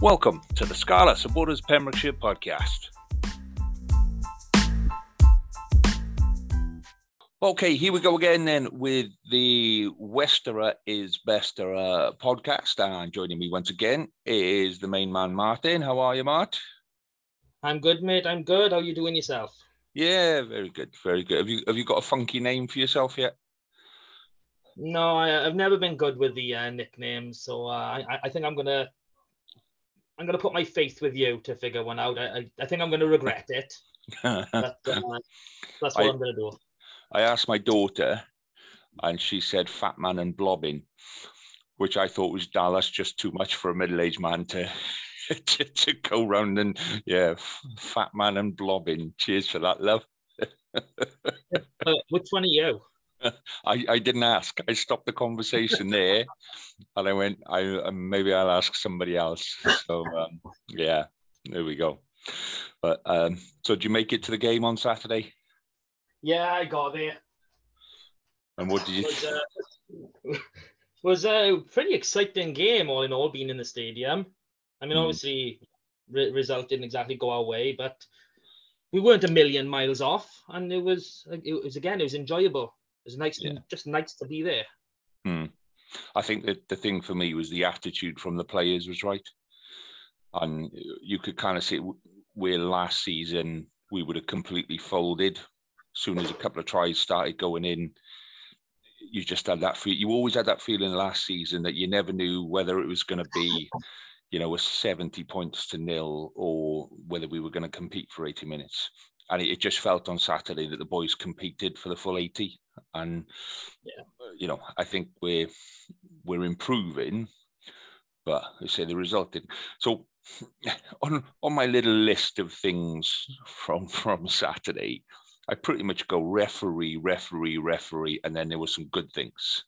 Welcome to the Scarlet Supporters Pembrokeshire podcast. Okay, here we go again then with the Westerer is Besterer podcast. And joining me once again is the main man, Martin. How are you, Mart? I'm good, mate. I'm good. How are you doing yourself? Yeah, very good, very good. Have you have you got a funky name for yourself yet? No, I, have never been good with the uh, nicknames, so uh, I, I think I'm gonna I'm going to put my faith with you to figure one out. I, I, I think I'm going to regret it. but, uh, that's what I, am going to do. I asked my daughter, and she said "fat man and blobbing," which I thought was Dallas just too much for a middle-aged man to to, to go round and yeah, fat man and blobbing. Cheers for that, love. uh, which one are you? I, I didn't ask. I stopped the conversation there, and I went. I um, maybe I'll ask somebody else. So um, yeah, there we go. But um, so, did you make it to the game on Saturday? Yeah, I got there. And what did you? It was, uh, was a pretty exciting game, all in all, being in the stadium. I mean, mm. obviously, re- result didn't exactly go our way, but we weren't a million miles off, and it was it was again it was enjoyable. It was nice, yeah. just nice to be there. Hmm. I think that the thing for me was the attitude from the players was right, and you could kind of see where last season we would have completely folded. As soon as a couple of tries started going in, you just had that feel. You always had that feeling last season that you never knew whether it was going to be, you know, a seventy points to nil or whether we were going to compete for eighty minutes. And it just felt on Saturday that the boys competed for the full eighty and yeah. you know I think we're we're improving, but I say the result didn't. So on on my little list of things from from Saturday, I pretty much go referee, referee, referee, and then there were some good things.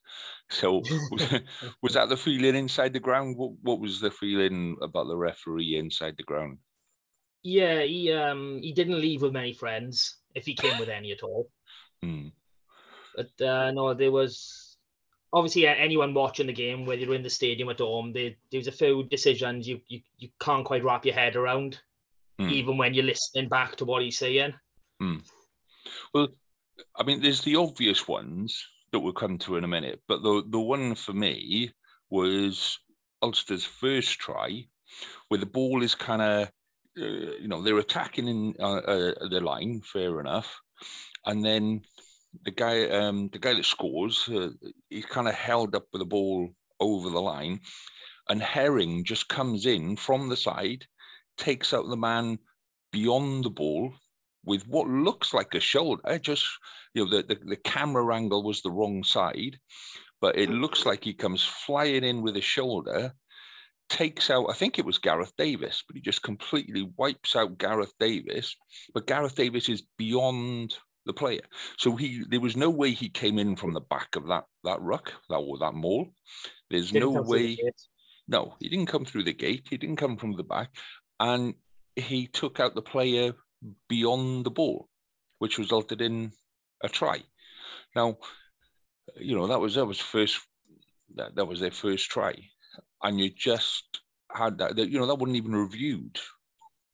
So was, was that the feeling inside the ground? What, what was the feeling about the referee inside the ground? Yeah, he um he didn't leave with many friends if he came with any at all. Hmm. But uh, no, there was obviously anyone watching the game, whether you're in the stadium at home, there, was a few decisions you, you, you can't quite wrap your head around, mm. even when you're listening back to what he's saying. Mm. Well, I mean, there's the obvious ones that we'll come to in a minute, but the the one for me was Ulster's first try, where the ball is kind of, uh, you know, they're attacking in uh, uh, the line, fair enough, and then the guy, um, the guy that scores, uh, he's kind of held up with the ball over the line, and Herring just comes in from the side, takes out the man beyond the ball with what looks like a shoulder. Just you know, the, the, the camera angle was the wrong side, but it looks like he comes flying in with a shoulder, takes out, I think it was Gareth Davies, but he just completely wipes out Gareth Davies. But Gareth Davies is beyond the player. So he there was no way he came in from the back of that that ruck, that or that mall. There's didn't no way. No, he didn't come through the gate. He didn't come from the back, and he took out the player beyond the ball, which resulted in a try. Now, you know that was that was first that, that was their first try, and you just had that, that you know that wasn't even reviewed.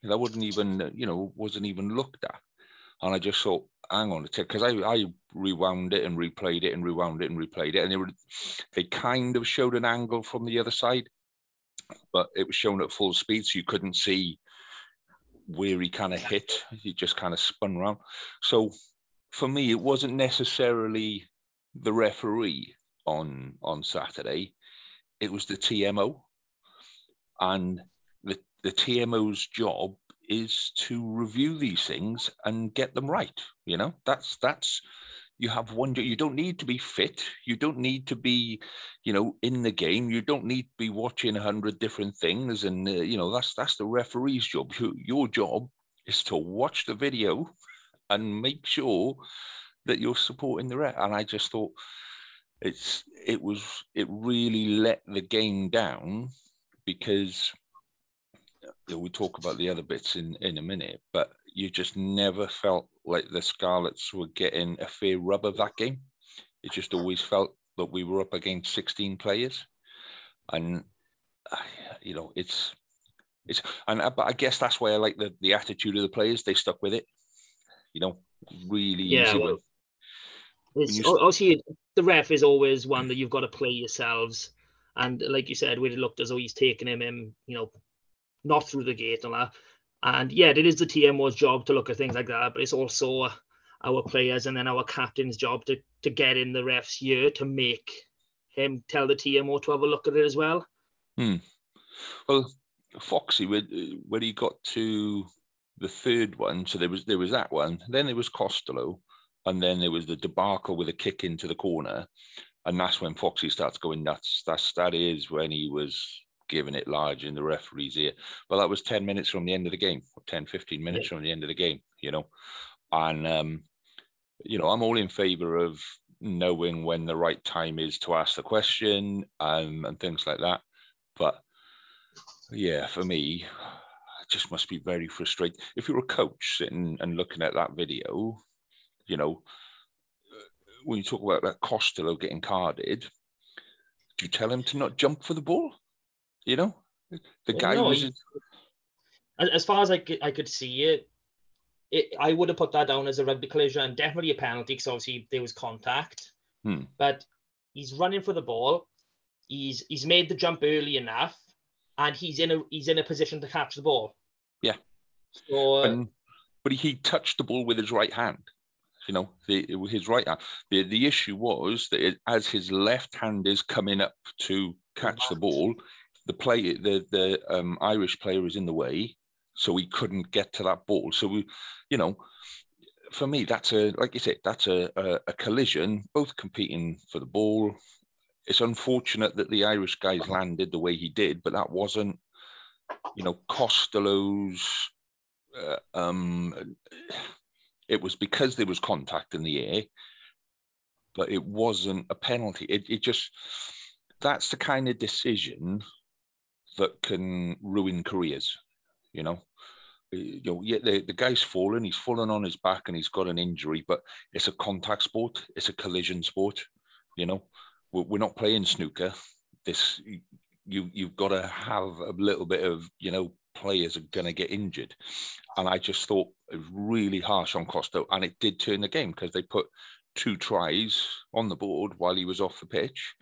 That wasn't even you know wasn't even looked at, and I just thought hang on a tick because I, I rewound it and replayed it and rewound it and replayed it and they were they kind of showed an angle from the other side but it was shown at full speed so you couldn't see where he kind of hit. He just kind of spun around. So for me it wasn't necessarily the referee on on saturday it was the tmo and the the tmo's job is to review these things and get them right. You know, that's that's you have one you don't need to be fit. You don't need to be you know in the game. You don't need to be watching a hundred different things and uh, you know that's that's the referee's job. Your, your job is to watch the video and make sure that you're supporting the ref. And i just thought it's it was it really let the game down because we'll talk about the other bits in, in a minute, but you just never felt like the Scarlets were getting a fair rub of that game. It just always felt that we were up against 16 players. And, you know, it's It's and uh, but I guess that's why I like the the attitude of the players. They stuck with it. You know, really Yeah, easy. well, It's, you obviously, the ref is always one that you've got to play yourselves. And like you said, it looked as though he's taking him in, you know, not through the gate and that. And yeah, it is the TMO's job to look at things like that, but it's also our players and then our captain's job to to get in the ref's ear to make him tell the TMO to have a look at it as well. Hmm. Well, Foxy, when he got to the third one, so there was there was that one, then there was Costelow, and then there was the debacle with a kick into the corner, and that's when Foxy starts going nuts. That's that is when he was giving it large in the referee's ear. Well, that was 10 minutes from the end of the game, or 10, 15 minutes from the end of the game, you know. And um, you know, I'm all in favor of knowing when the right time is to ask the question um, and things like that. But yeah, for me, it just must be very frustrating. If you're a coach sitting and looking at that video, you know, uh, when you talk about that Costelow getting carded, do you tell him to not jump for the ball? You know, the guy No, was. as, as far as I could, I could see it, it, I would have put that down as a rugby collision and definitely a penalty because obviously there was contact. Hmm. But he's running for the ball. He's he's made the jump early enough, and he's in a he's in a position to catch the ball. Yeah. So and, but he touched the ball with his right hand. You know, the, with his right hand. The the issue was that it, as his left hand is coming up to catch the ball, the play the the um, Irish player is in the way, so he couldn't get to that ball. So we, you know, for me, that's a like you said, that's a, a, a collision. Both competing for the ball. It's unfortunate that the Irish guys landed the way he did, but that wasn't, you know, Costelow's uh, um, it was because there was contact in the air, but it wasn't a penalty. It, it just that's the kind of decision that can ruin careers. You know, you know, yeah, the, the guy's fallen. He's fallen on his back and he's got an injury, but it's a contact sport. It's a collision sport. You know, we're, we're not playing snooker. This you you've got to have a little bit of you know players are going to get injured. And I just thought it was really harsh on Costa. And it did turn the game because they put two tries on the board while he was off the pitch.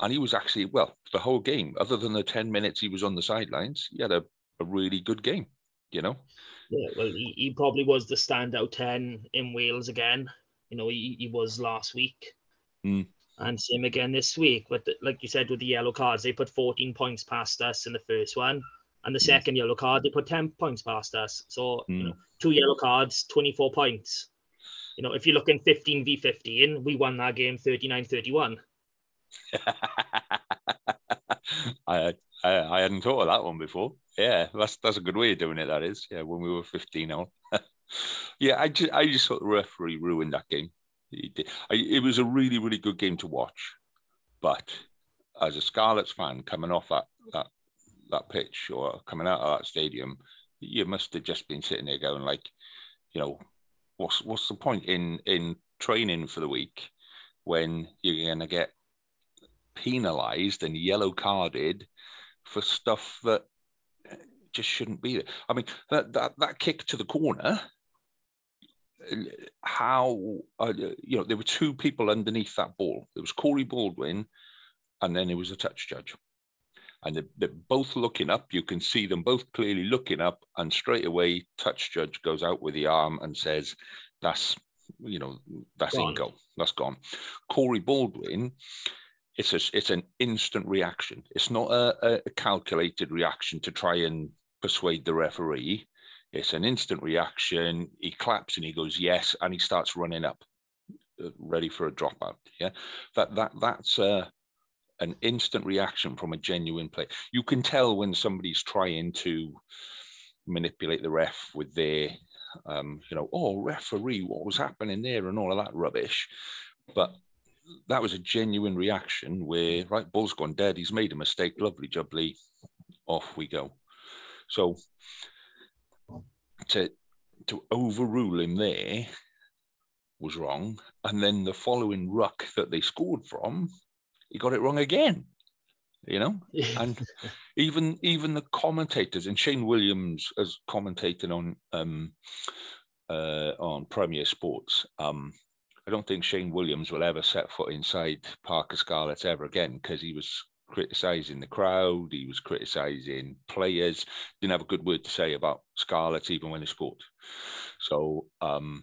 And he was actually, well, the whole game, other than the 10 minutes he was on the sidelines, he had a, a really good game, you know? yeah, well, he, he probably was the standout ten in Wales again. You know, he, he was last week. Mm. And same again this week. But like you said, with the yellow cards, they put 14 points past us in the first one. And the Mm. second yellow card, they put 10 points past us. So, you Mm. know, two yellow cards, 24 points. You know, if you're looking 15 v 15, we won that game 39 31. I, I I hadn't thought of that one before. Yeah, that's that's a good way of doing it. That is, yeah, when we were fifteen on. yeah, I just I just thought the referee ruined that game. He did. I, it was a really really good game to watch, but as a Scarlets fan coming off that that that pitch or coming out of that stadium, you must have just been sitting there going like, you know, what's what's the point in in training for the week when you're going to get penalized and yellow carded for stuff that just shouldn't be there. I mean, that that, that kick to the corner. How uh, you know there were two people underneath that ball. There was Corey Baldwin, and then there was a touch judge, and they're, they're both looking up. You can see them both clearly looking up, and straight away, touch judge goes out with the arm and says, "That's you know that's in Gone. goal. That's gone." Corey Baldwin it's a, it's an instant reaction. It's not a, a calculated reaction to try and persuade the referee. It's an instant reaction. He claps and he goes yes, and he starts running up, uh, ready for a dropout. Yeah, that that that's a an instant reaction from a genuine play. You can tell when somebody's trying to manipulate the ref with their, um, you know, oh referee, what was happening there, and all of that rubbish. But that was a genuine reaction where right ball's gone dead. He's made a mistake. Lovely jubbly off we go. So to to overrule him there was wrong. And then the following ruck that they scored from he got it wrong again you know, and even even the commentators and Shane Williams has commentated on um, uh, on Premier Sports. Um, I don't think Shane Williams will ever set foot inside Parc y Scarlets ever again because he was criticizing the crowd, he was criticizing players, didn't have a good word to say about Scarlett even when they scored. So um,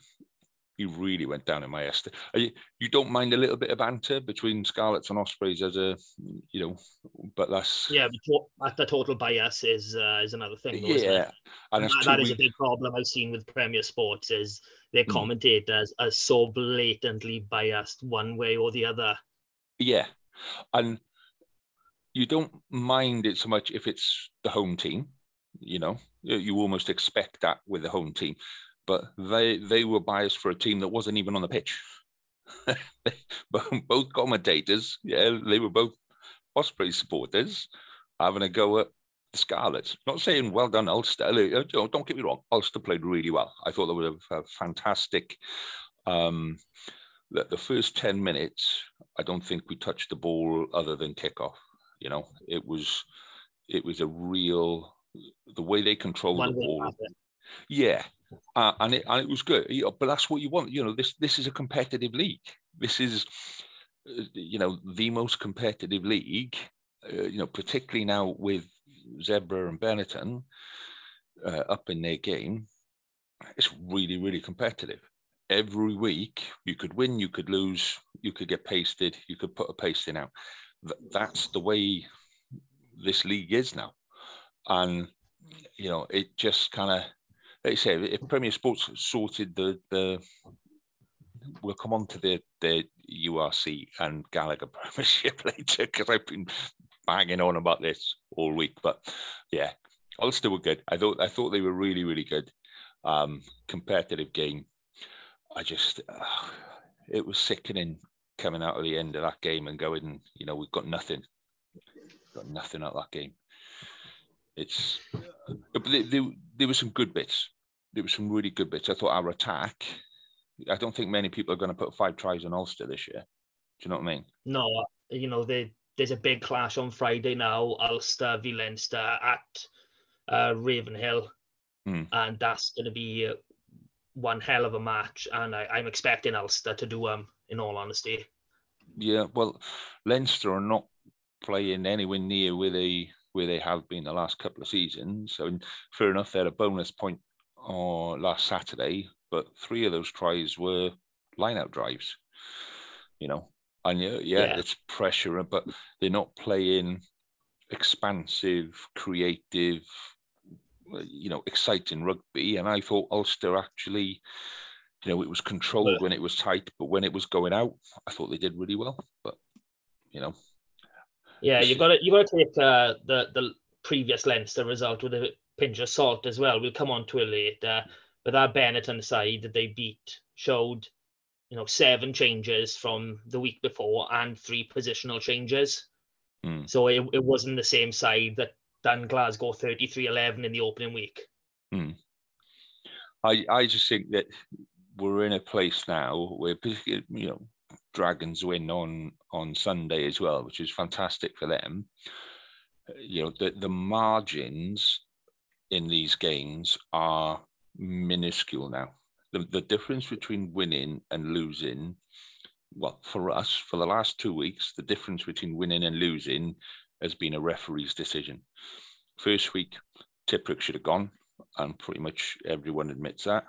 he really went down in my estimate. You, you don't mind a little bit of banter between Scarlets and Ospreys as a, you know, but that's yeah. But the total bias is uh, is another thing. Though, yeah, and, and that is a big problem I've seen with Premier Sports is their mm. commentators are so blatantly biased one way or the other. Yeah, and you don't mind it so much if it's the home team. You know, you almost expect that with the home team but they they were biased for a team that wasn't even on the pitch. both commentators, yeah, they were both Osprey supporters having a go at the Scarlets. Not saying well done Ulster. Don't get me wrong, Ulster played really well. I thought they were a, fantastic. Um, the, the first ten minutes, I don't think we touched the ball other than kickoff. You know, it was it was a real the way they controlled One the ball. Yeah, uh, and it and it was good. You know, but that's what you want. You know, this this is a competitive league. This is, uh, you know, the most competitive league. Uh, you know, particularly now with Zebre and Benetton uh, up in their game, it's really really competitive. Every week you could win, you could lose, you could get pasted, you could put a pasting out. That's the way this league is now, and you know, it just kind of like you say, if Premier Sports sorted the the, we'll come on to the the URC and Gallagher Premiership later because I've been banging on about this all week. But yeah, Ulster were good. I thought I thought they were really really good. Um, competitive game. I just uh, it was sickening coming out of the end of that game and going, you know, we've got nothing, got nothing of that game. It's but there, there were some good bits. There were some really good bits. I thought our attack. I don't think many people are going to put five tries on Ulster this year. Do you know what I mean? No, you know they, there's a big clash on Friday now. Ulster v Leinster at uh, Ravenhill, mm. and that's going to be uh, one hell of a match. And I, am expecting Ulster to do um. In all honesty. Yeah, well, Leinster are not playing anywhere near where they where they have been the last couple of seasons. So fair enough, they had a bonus point or last Saturday, but three of those tries were line-out drives. You know, and yeah, yeah, yeah, it's pressure, but they're not playing expansive, creative, you know, exciting rugby. And I thought Ulster actually, you know, it was controlled when it was tight, but when it was going out, I thought they did really well. But you know, yeah, you got to you got to take uh, the the previous Leinster result with a pinch of salt as well. We'll come on to it later. But that Benetton side that they beat showed, you know, seven changes from the week before and three positional changes. Mm. So it, it wasn't the same side that done Glasgow 33-11 in the opening week. Mm. I I just think that we're in a place now where you know Dragons win on on Sunday as well, which is fantastic for them. Uh, you know the the margins in these games are minuscule now. The, the difference between winning and losing, well, for us, for the last two weeks, the difference between winning and losing has been a referee's decision. First week, Tipuric should have gone, and pretty much everyone admits that.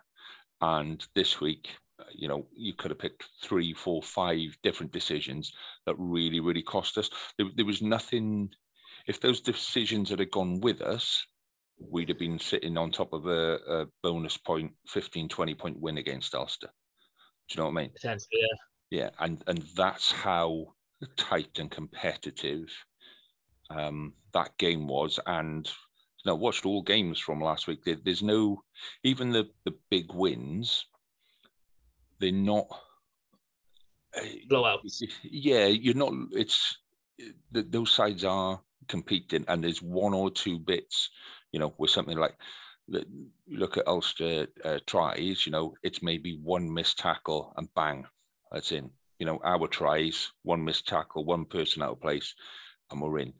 And this week, you know, you could have picked three, four, five different decisions that really, really cost us. There, there was nothing. If those decisions had gone with us, we'd have been sitting on top of a, a bonus point, 15, 20 point win against Ulster. Do you know what I mean? Potentially, yeah. Yeah, and and that's how tight and competitive um, that game was. And you know, watched all games from last week. There, there's no, even the the big wins, they're not uh, blowouts. Yeah, you're not. It's those sides are competing, and there's one or two bits you know, with something like look at Ulster uh, tries, you know, it's maybe one missed tackle and bang, that's in. You know, our tries, one missed tackle, one person out of place, and we're in.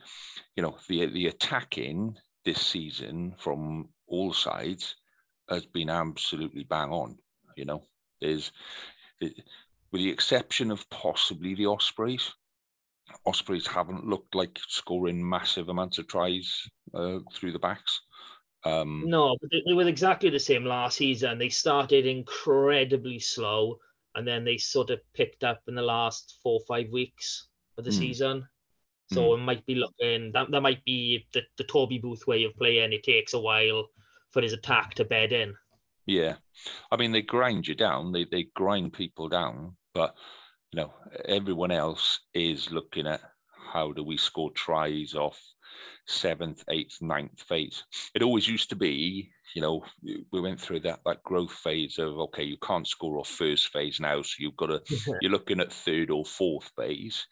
You know, the the attacking this season from all sides has been absolutely bang on. You know, there's with the exception of possibly the Ospreys. Ospreys haven't looked like scoring massive amounts of tries uh, through the backs. Um, no, but they, they were exactly the same last season. They started incredibly slow, and then they sort of picked up in the last four or five weeks of the mm. season. So mm. it might be looking that that might be the, the Toby Booth way of playing. It takes a while for his attack to bed in. Yeah, I mean they grind you down. They they grind people down, but you know everyone else is looking at how do we score tries off seventh, eighth, ninth phase. It always used to be, you know, we went through that that growth phase of okay, you can't score off first phase now, so you've got to you're looking at third or fourth phase.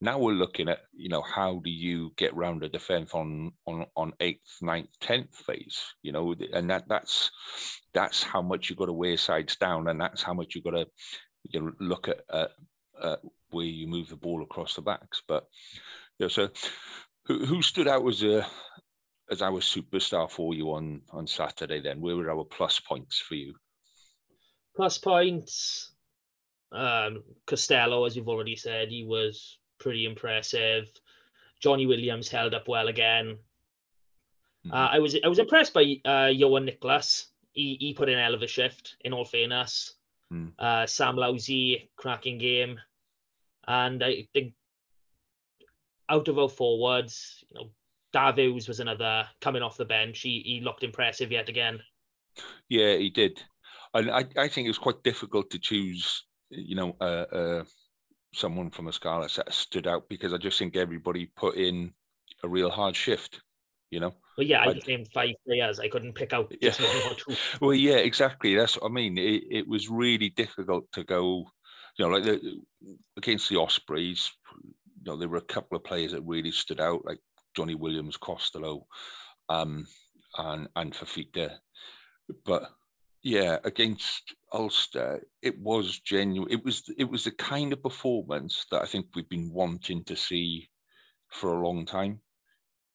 Now we're looking at, you know, how do you get round a defence on on on eighth, ninth, tenth phase, you know, and that that's that's how much you've got to wear sides down, and that's how much you've got to you know, look at uh, uh, where you move the ball across the backs. But you know, so who, who stood out as a as our superstar for you on on Saturday? Then where were our plus points for you? Plus points. Um, Costelow, as you've already said, he was pretty impressive. Johnny Williams held up well again. Mm-hmm. Uh, I was I was impressed by uh, Johnny McNicholl. He, he put in hell of a shift. In all fairness, mm. uh, Sam Lousi cracking game, and I think out of our forwards, you know, Davies was another coming off the bench. He he looked impressive yet again. Yeah, he did. And I, I think it was quite difficult to choose, you know, uh, uh, someone from the Scarlets that stood out because I just think everybody put in a real hard shift, you know. Well, yeah, I just named five players. I couldn't pick out yeah. well, yeah, exactly. That's what I mean. It, it was really difficult to go, you know, like the, against the Ospreys, You know, there were a couple of players that really stood out, like Johnny Williams, Costelow, um, and and Fifita. But yeah, against Ulster, it was genuine. It was it was the kind of performance that I think we've been wanting to see for a long time.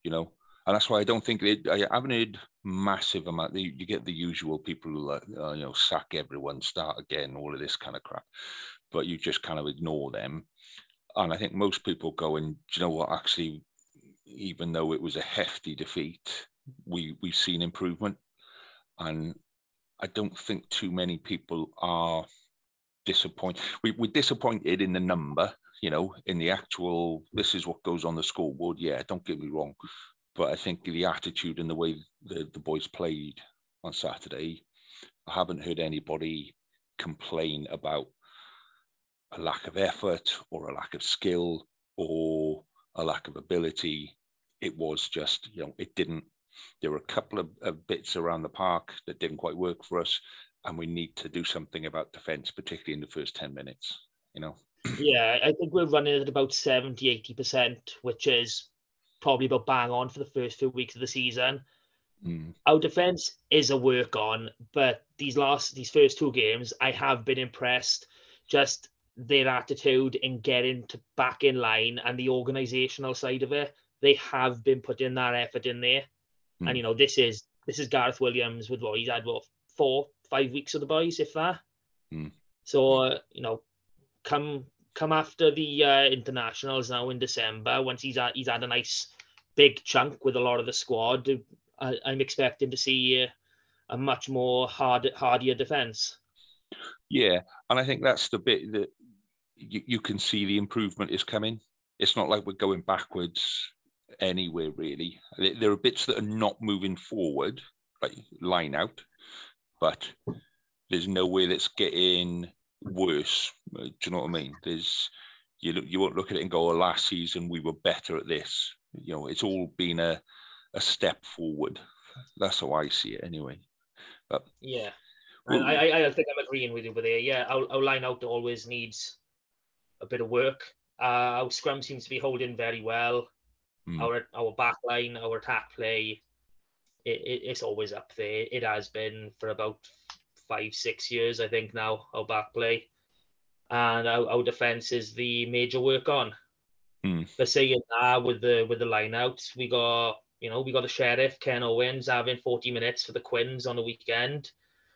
You know, and that's why I don't think it, I haven't heard massive amount. You get the usual people who uh, you know sack everyone, start again, all of this kind of crap, but you just kind of ignore them and I think most people go and you know what actually even though it was a hefty defeat we we've seen improvement and I don't think too many people are disappointed we, we're disappointed in the number you know in the actual this is what goes on the scoreboard yeah don't get me wrong but I think the attitude and the way the, the boys played on Saturday I haven't heard anybody complain about a lack of effort or a lack of skill or a lack of ability. It was just, you know, it didn't. There were a couple of, of bits around the park that didn't quite work for us, and we need to do something about defence, particularly in the first 10 minutes, you know? Yeah, I think we're running at about 70, 80%, which is probably about bang on for the first few weeks of the season. Mm. Our defense is a work on, but these last these first two games, I have been impressed. Just their attitude in getting to back in line and the organizational side of it, they have been putting that effort in there. Mm. And you know, this is this is Gareth Williams with what he's had what four, five weeks of the boys, if that. Mm. So uh, you know, come come after the uh, internationals now in December, once he's had, he's had a nice big chunk with a lot of the squad, I, am expecting to see uh, a much more hard hardier defense. Yeah, and I think that's the bit that you, you can see the improvement is coming. It's not like we're going backwards anywhere really. There are bits that are not moving forward, like line out, but there's no way that's getting worse. Uh, do you know what I mean? There's you look, you won't look at it and go, "Oh, last season we were better at this." You know, it's all been a a step forward. That's how I see it, anyway. But yeah, well, I, I I think I'm agreeing with you with it. Yeah, our, our line out always needs a bit of work. Uh, our scrum seems to be holding very well. Mm. Our our back line, our attack play, it, it, it's always up there. It has been for about five, six years, I think now, our back play. And our, our defence is the major work on. Hmm. But saying that with the with the lineouts, we got you know we got the sheriff Ken Owens having 40 minutes for the Quins on the weekend.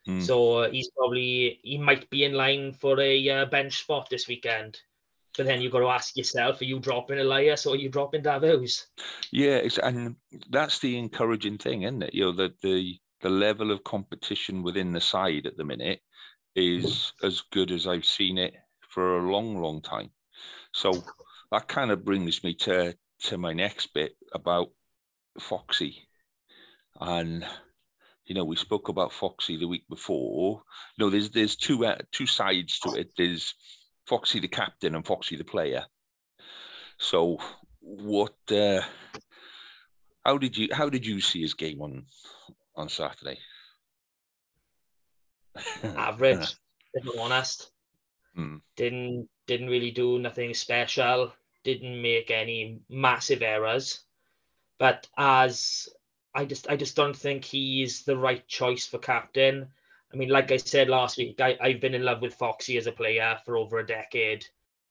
Hmm. So uh, he's probably he might be in line for a uh, bench spot this weekend. But then you've got to ask yourself: Are you dropping Elias or are you dropping Davos? Yeah, and that's the encouraging thing, isn't it? You know, that the the level of competition within the side at the minute is as good as I've seen it for a long, long time. So that kind of brings me to to my next bit about Foxy, and you know we spoke about Foxy the week before. No, there's there's two uh, two sides to it. There's Foxy the captain and Foxy the player. So what? Uh, how did you how did you see his game on on Saturday? Average, if I'm honest. Hmm. Didn't didn't really do nothing special. Didn't make any massive errors. But as I just I just don't think he's the right choice for captain. I mean, like I said last week, I, I've been in love with Foxy as a player for over a decade.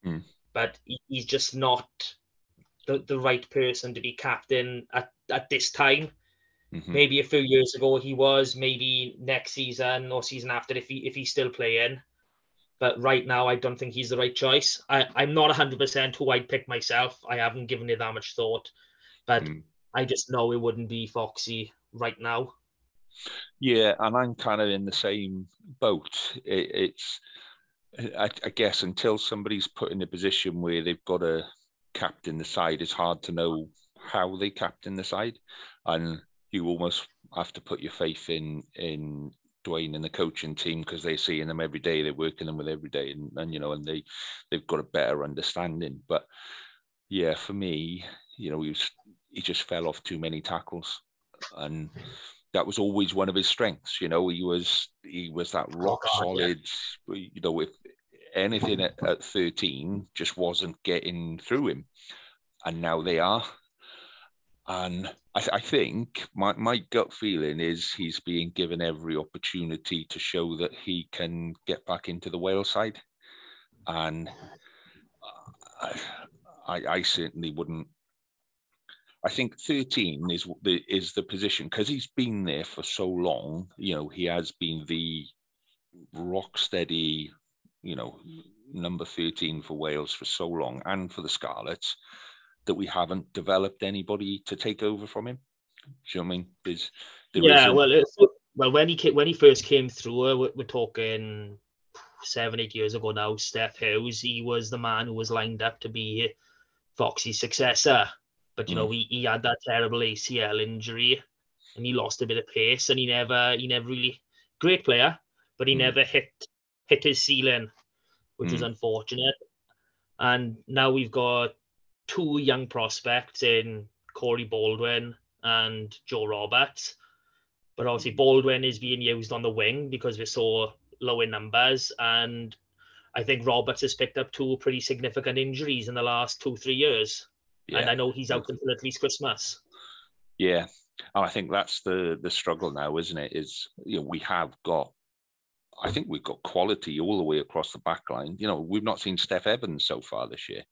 Hmm. But he- he's just not the, the right person to be captain at, at this time. Mhm. Maybe a few years ago he was, maybe next season or season after if he if he's still playing. But right now I don't think he's the right choice. I, I'm not hundred percent who I'd pick myself. I haven't given it that much thought. But Mm. I just know it wouldn't be Foxy right now. Yeah, and I'm kind of in the same boat. It, it's, I, I guess, until somebody's put in a position where they've got a captain the side, it's hard to know how they captain the side, and you almost have to put your faith in in Dwayne and the coaching team because they're seeing them every day, they're working them with every day, and, and you know, and they they've got a better understanding. But yeah, for me, you know, he was he just fell off too many tackles, and that was always one of his strengths. You know, he was he was that oh, rock God, yeah. solid. You know, if anything at, at thirteen just wasn't getting through him, and now they are. And I, th- I think my, my gut feeling is he's being given every opportunity to show that he can get back into the Wales side. And I, I, I certainly wouldn't. I think 13 is the is the position because he's been there for so long. You know, he has been the rock steady, you know, number 13 for Wales for so long and for the Scarlets that we haven't developed anybody to take over from him. Do you know what I mean? There's, there yeah, well, it's, well, when he came, when he first came through, we're, we're talking seven, eight years ago now. Steff Hughes, he was the man who was lined up to be Foxy's successor, but you know, he, he had that terrible ACL injury, and he lost a bit of pace, and he never, he never really great player, but he Mm. never hit hit his ceiling, which Mm. unfortunate. And now we've got two young prospects in Corey Baldwin and Joe Roberts. But obviously, Baldwin is being used on the wing because we're so low in numbers. And I think Roberts has picked up two pretty significant injuries in the last two, three years. And. I know he's out until at least Christmas. Yeah, and I think that's the the struggle now, isn't it? Is you know we have got, I think we've got quality all the way across the back line. You know, we've not seen Steff Evans so far this year.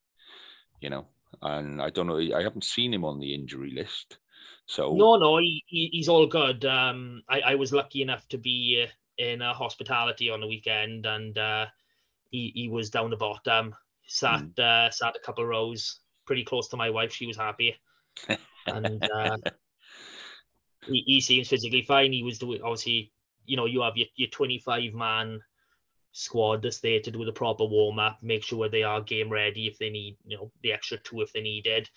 You know, and I don't know, I haven't seen him on the injury list. So No, no, he, he, he's all good. Um, I, I was lucky enough to be uh, in a hospitality on the weekend, and uh, he he was down the bottom, sat uh, sat a couple rows, pretty close to my wife. She was happy, and uh, he, he seems physically fine. He was doing obviously, you know, you have your, your 25 man squad that's there to do the proper warm up, make sure they are game ready if they need, you know, the extra two if they needed.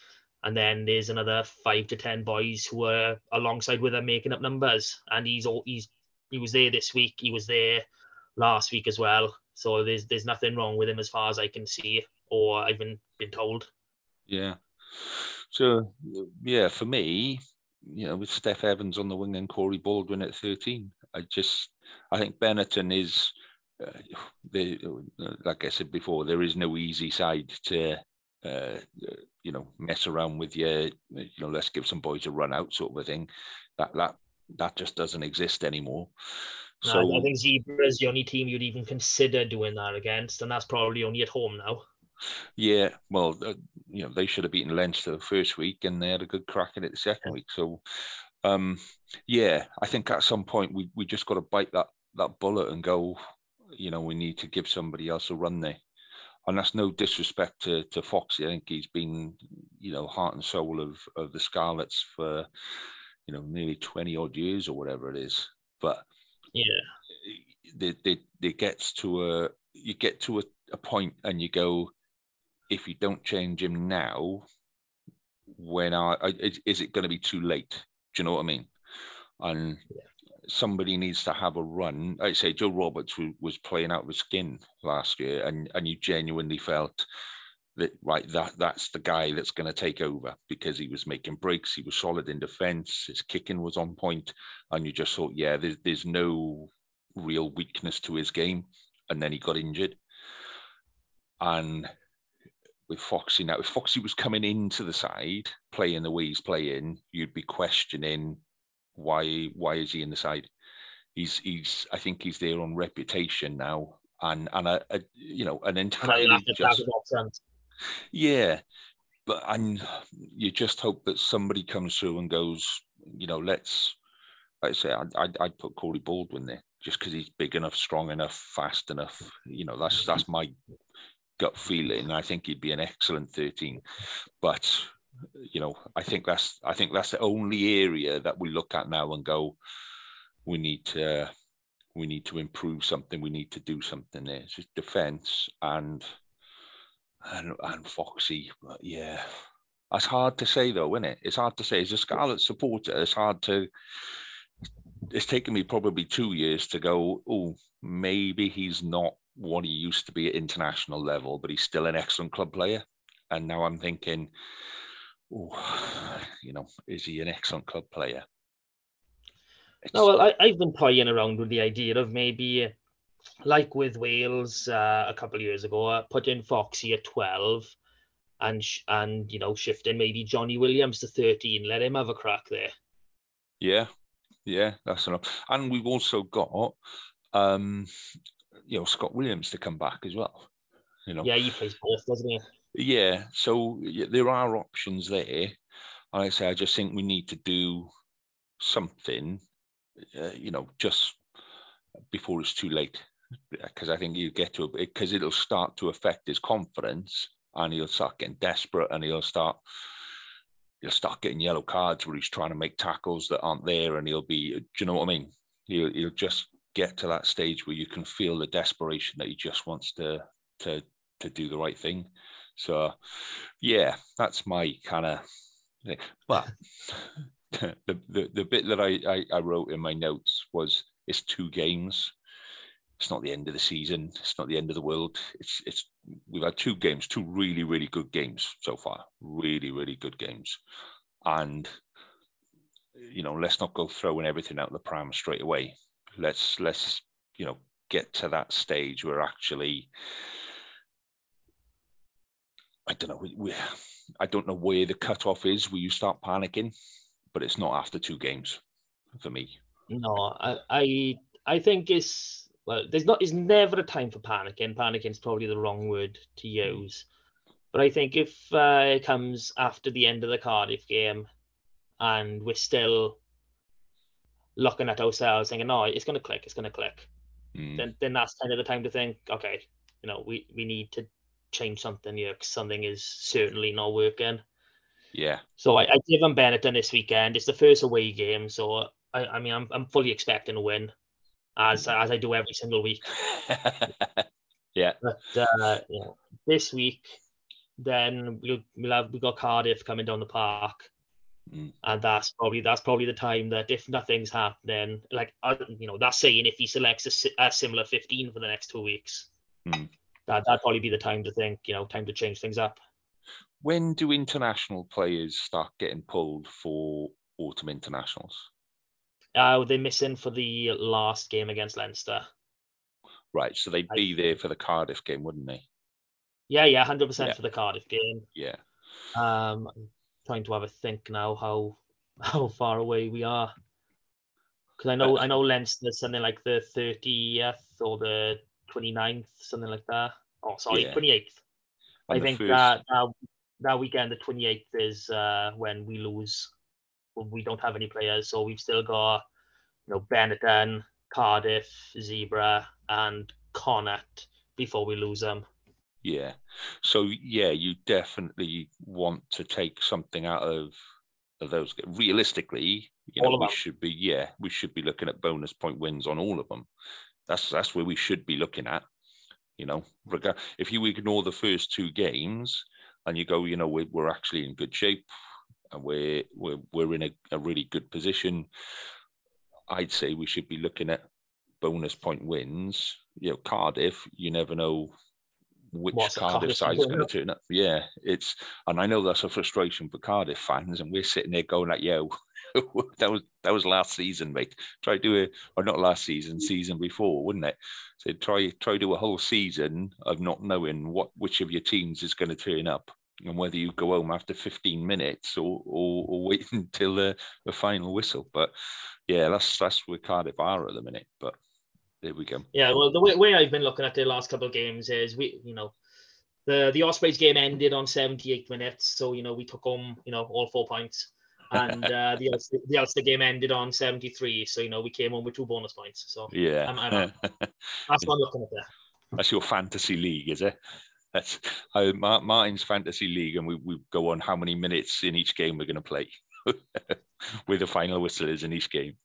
And then there's another five to ten boys who are alongside with him making up numbers. And he's all he's he was there this week. He was there last week as well. So there's there's nothing wrong with him as far as I can see, or I've been been told. Yeah, so yeah, for me, you know, with Steff Evans on the wing and Corey Baldwin at thirteen, I just I think Benetton is. Uh, the, like I said before, there is no easy side to uh, you know mess around with your you know let's give some boys a run out sort of a thing that that that just doesn't exist anymore No, so I think Zebre is the only team you'd even consider doing that against, and that's probably only at home now. Yeah well uh, you know, they should have beaten Leinster the first week and they had a good crack at it the second week. So, um, yeah, I think at some point we, we just got to bite that, that bullet and go, you know, we need to give somebody else a run there. And that's no disrespect to, to Foxy. I think he's been, you know, heart and soul of, of the Scarlets for, you know, nearly 20 odd years or whatever it is. But yeah, it, it, it gets to a, you get to a, a point and you go, if you don't change him now, when I, I is it going to be too late? Do you know what I mean? And yeah. somebody needs to have a run. I say Joe Roberts was playing out of his skin last year, and and you genuinely felt that right that that's the guy that's going to take over because he was making breaks, he was solid in defence, his kicking was on point, and you just thought, yeah, there's there's no real weakness to his game, and then he got injured, and with Foxy now, if Foxy was coming into the side, playing the way he's playing, you'd be questioning why why is he in the side? He's he's I think he's there on reputation now, and and a, a you know an entirely just, yeah, but and you just hope that somebody comes through and goes, you know, let's like I say, I'd, I'd, I'd put Corey Baldwin there just because he's big enough, strong enough, fast enough. You know, that's that's my gut feeling. I think he'd be an excellent 13. But you know, I think that's I think that's the only area that we look at now and go, we need to we need to improve something. We need to do something there. It's just defence and and and Foxy. But yeah, that's hard to say though, isn't it? It's hard to say. As a Scarlet supporter, it's hard to. It's taken me probably two years to go. Oh, maybe he's not what he used to be at international level, but he's still an excellent club player. And now I'm thinking, oh, you know, is he an excellent club player? It's... No, well, I, have been playing around with the idea of maybe, like with Wales uh, a couple of years ago, uh, putting Foxy at 12 and, and, you know, shifting maybe Johnny Williams to 13, let him have a crack there. Yeah, yeah, that's enough. And we've also got um, you know Scott Williams to come back as well. You know, yeah, he plays both, doesn't he? Yeah, so yeah, there are options there. And I say, I just think we need to do something, uh, you know, just before it's too late, because I think you get to because it'll start to affect his confidence, and he'll start getting desperate, and he'll start he'll start getting yellow cards where he's trying to make tackles that aren't there, and he'll be, do you know what I mean? He'll he'll just get to that stage where you can feel the desperation that he just wants to to to do the right thing. So, yeah, that's my kind of. But the, the the bit that I, I I wrote in my notes was it's two games. It's not the end of the season. It's not the end of the world. It's it's we've had two games, two really really good games so far. Really really good games, and you know let's not go throwing everything out the pram straight away let's let's you know get to that stage where actually I don't know. We, we, I don't know where the cutoff is where you start panicking, but it's not after two games for me. No, I, I, I think it's well. There's not. It's never a time for panicking. Panicking is probably the wrong word to use. But I think if uh, it comes after the end of the Cardiff game, and we're still looking at those ourselves thinking, no, it's going to click, it's going to click. Mm. Then, then that's kind of the time to think, okay, you know, we, we need to change something here because something is certainly not working. Yeah. So I, I give them Benetton this weekend. It's the first away game, so I, I mean, I'm, I'm fully expecting a win, as mm. as I do every single week. yeah. But uh, know, this week, then we'll we'll have we got Cardiff coming down the park. Mm. And that's probably that's probably the time that if nothing's happening, like uh, you know, that's saying if he selects a, a similar 15 for the next two weeks, mm. that that'd probably be the time to think, you know, time to change things up. When do international players start getting pulled for autumn internationals? Uh, they're missing for the last game against Leinster. Right, so they'd be there for the Cardiff game, wouldn't they? Yeah, yeah, hundred percent for the Cardiff game. Yeah. Um, trying to have a think now how how far away we are. Because I know I know Leinster's something like the 30th or the 29th, something like that. Oh, sorry, yeah. 28th. I think first... that, that that weekend, the 28th, is uh, when we lose. We don't have any players, so we've still got, you know, Benetton, Cardiff, Zebre, and Connacht before we lose them. Yeah. So yeah, you definitely want to take something out of, of those. Realistically, you know, we should be yeah, we should be looking at bonus point wins on all of them. That's that's where we should be looking at. You know, if you ignore the first two games and you go, you know, we're, we're actually in good shape and we're we're we're in a, a really good position. I'd say we should be looking at bonus point wins. You know, Cardiff, you never know which What's Cardiff side is going to turn up. Yeah, it's and I know that's a frustration for Cardiff fans, and we're sitting there going like, "Yo, that was that was last season, mate. Try do it, or not last season, season before, wouldn't it? So try try do a whole season of not knowing what which of your teams is going to turn up, and whether you go home after 15 minutes or or, or wait until the, the final whistle. But yeah, that's that's where Cardiff are at the minute. But there we go. Yeah, well, the way, way I've been looking at the last couple of games is we, you know, the the Ospreys game ended on 78 minutes, so you know we took home, you know, all four points, and uh, the Ulster, the Ulster game ended on 73, so you know we came home with two bonus points. So yeah, I'm, I'm, that's what I'm looking at there. That's your fantasy league, is it? That's uh, Martin's fantasy league, and we, we go on how many minutes in each game we're going to play, with the final whistle is in each game.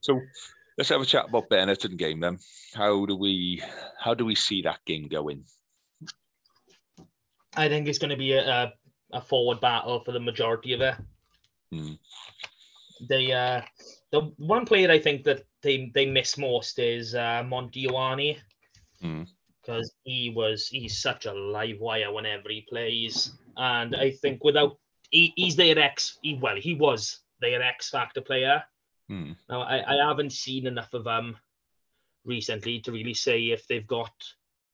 so let's have a chat about Benetton game then. How do we how do we see that game going? I think it's going to be a, a forward battle for the majority of it. They uh, the one player I think that they they miss most is uh, Monty Ioane because hmm. he was he's such a live wire whenever he plays, and I think without he, he's their X he, well he was their X factor player Hmm. Now, I, I haven't seen enough of them recently to really say if they've got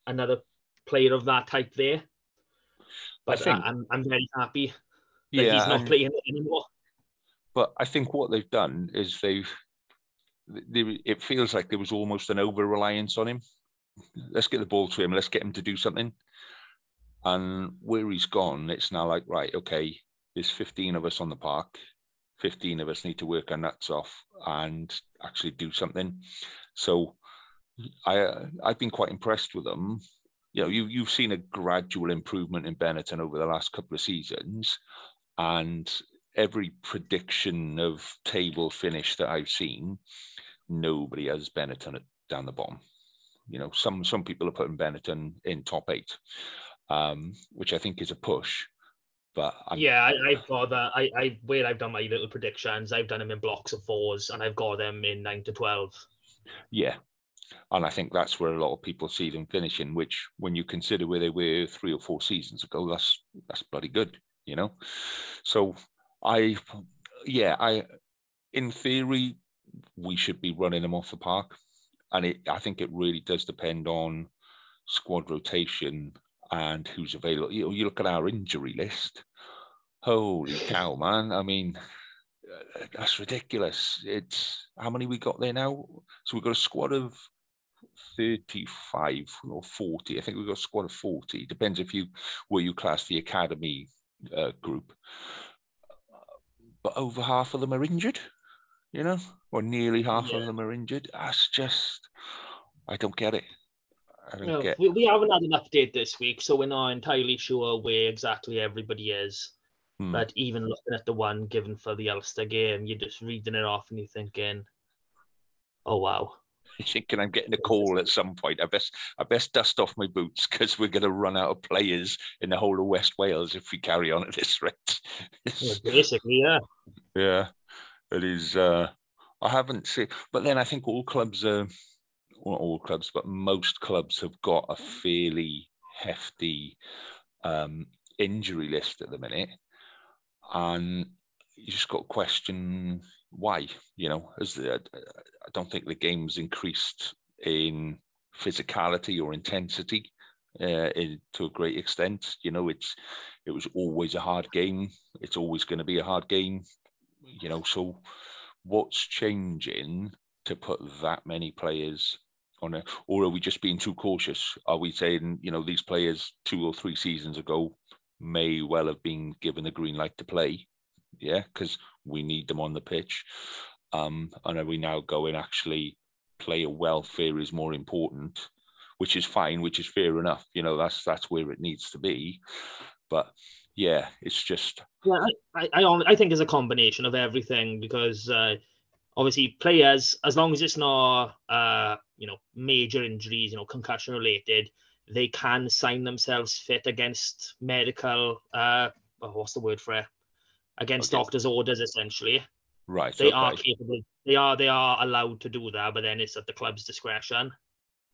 another player of that type there. But I think, I, am I'm very happy that yeah, he's not playing it anymore. But I think what they've done is they've, they, it feels like there was almost an over reliance on him. Let's get the ball to him. Let's get him to do something. And where he's gone, it's now like, right, okay, there's 15 of us on the park. 15 of us need to work our nuts off and actually do something. So I I've been quite impressed with them. You know, you you've seen a gradual improvement in Benetton over the last couple of seasons, and every prediction of table finish that I've seen, nobody has Benetton down the bottom. You know, some some people are putting Benetton in top eight, um, which I think is a push. But I'm... yeah, I, have got that. I, I where I've done my little predictions, I've done them in blocks of fours, and I've got them in nine to twelve. Yeah, and I think that's where a lot of people see them finishing. Which, when you consider where they were three or four seasons ago, that's that's bloody good, you know. So I, yeah, I, in theory, we should be running them off the park, and it. I think it really does depend on squad rotation and who's available. You, you look at our injury list. Holy cow, man! I mean, uh, that's ridiculous. It's how many we got there now? So we've got a squad of 35 or 40. I think we've got a squad of 40. Depends if you where you class the academy uh, group. But over half of them are injured, you know, or nearly half yeah. of them are injured. That's just, I don't get it. No, get... we, we haven't had an update this week, so we're not entirely sure where exactly everybody is. Hmm. But even looking at the one given for the Ulster game, you're just reading it off and you're thinking, "Oh wow." You're thinking I'm getting a call at some point. I best I best dust off my boots because we're going to run out of players in the whole of West Wales if we carry on at this rate. yeah, basically, yeah. Yeah, it is. Uh, I haven't seen, but then I think all clubs are not all clubs, but most clubs have got a fairly hefty um, injury list at the minute, and you just got to question why. You know, as the, I don't think the game's increased in physicality or intensity uh, in, to a great extent. You know, it's it was always a hard game. It's always going to be a hard game. You know, so what's changing to put that many players on it, or are we just being too cautious? Are we saying, you know, these players two or three seasons ago may well have been given the green light to play, yeah, because we need them on the pitch, um, and are we now going actually player welfare is more important, which is fine, which is fair enough. You know, that's that's where it needs to be, but yeah, it's just yeah. I I, I think it's a combination of everything because. Uh, obviously players, as long as it's not uh, you know major injuries, you know concussion related, they can sign themselves fit against medical. Uh, oh, what's the word for it? Against okay. doctors' orders, essentially. Right. They okay. are capable. They are they are allowed to do that, but then it's at the club's discretion.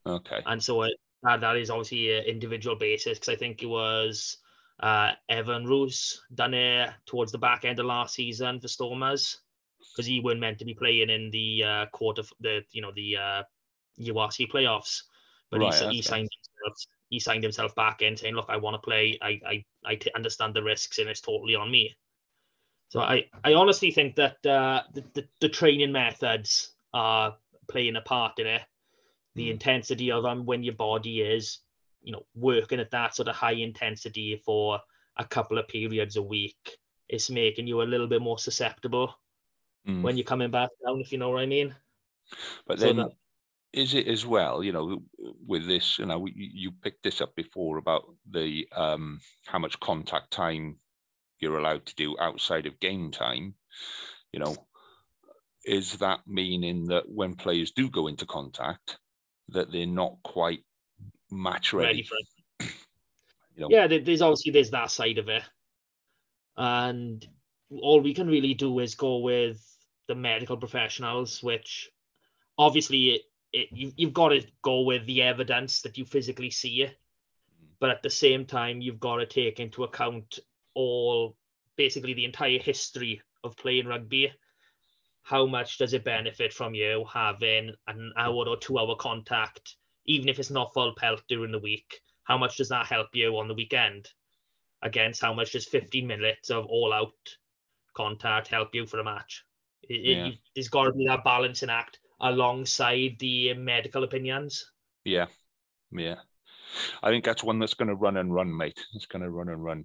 Okay. And so it, that that is obviously an individual basis because I think it was uh, Evan Roos done it towards the back end of last season for Stormers because he wasn't meant to be playing in the uh, quarter, the you know the uh, URC playoffs, but right, he, okay. he signed himself, he signed himself back in saying, "Look, I want to play. I I I t- understand the risks, and it's totally on me." So I I honestly think that uh, the, the the training methods are playing a part in it. The mm. intensity of them when your body is, you know, working at that sort of high intensity for a couple of periods a week, is making you a little bit more susceptible mm. when you're coming back down, if you know what I mean. But so then, that, is it as well? You know, with this, you know, you picked this up before about the um, how much contact time you're allowed to do outside of game time. You know, is that meaning that when players do go into contact, that they're not quite match ready? ready for it. you know? Yeah, there's obviously there's that side of it, and all we can really do is go with the medical professionals, which obviously it, it, you, you've got to go with the evidence that you physically see it. But at the same time, you've got to take into account all basically the entire history of playing rugby. How much does it benefit from you having an hour or two hour contact, even if it's not full pelt during the week? How much does that help you on the weekend? Against how much does 15 minutes of all out contact help you for a match? It, yeah. it, there's got to be that balancing act alongside the medical opinions. Yeah, yeah. I think that's one that's going to run and run, mate. It's going to run and run.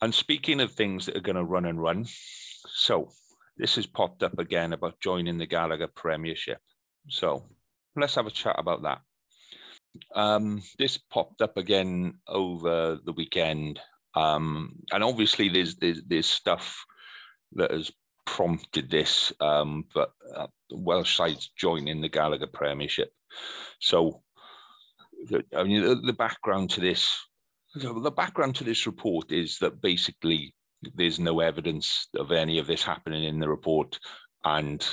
And speaking of things that are going to run and run, so this has popped up again about joining the Gallagher Premiership. So let's have a chat about that. Um, this popped up again over the weekend, um, and obviously there's, there's there's stuff that has prompted this, um, but uh, Welsh sides joining the Gallagher Premiership. So, the, I mean, the, the background to this, the background to this report is that basically there's no evidence of any of this happening in the report, and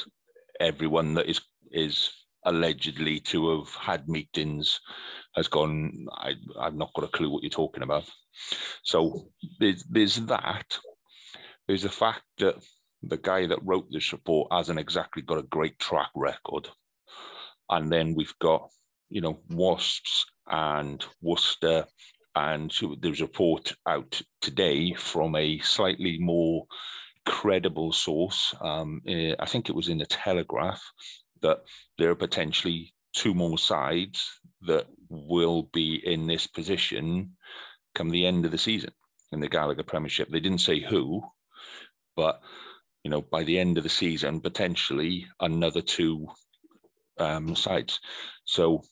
everyone that is is allegedly to have had meetings has gone. I, I've not got a clue what you're talking about. So there's there's that. There's the fact that the guy that wrote this report hasn't exactly got a great track record. And then we've got, you know, Wasps and Worcester. And there's a report out today from a slightly more credible source. Um, eh, I think it was in the Telegraph that there are potentially two more sides that will be in this position come the end of the season in the Gallagher Premiership. They didn't say who, but you know, by the end of the season, potentially another two um, sites. So,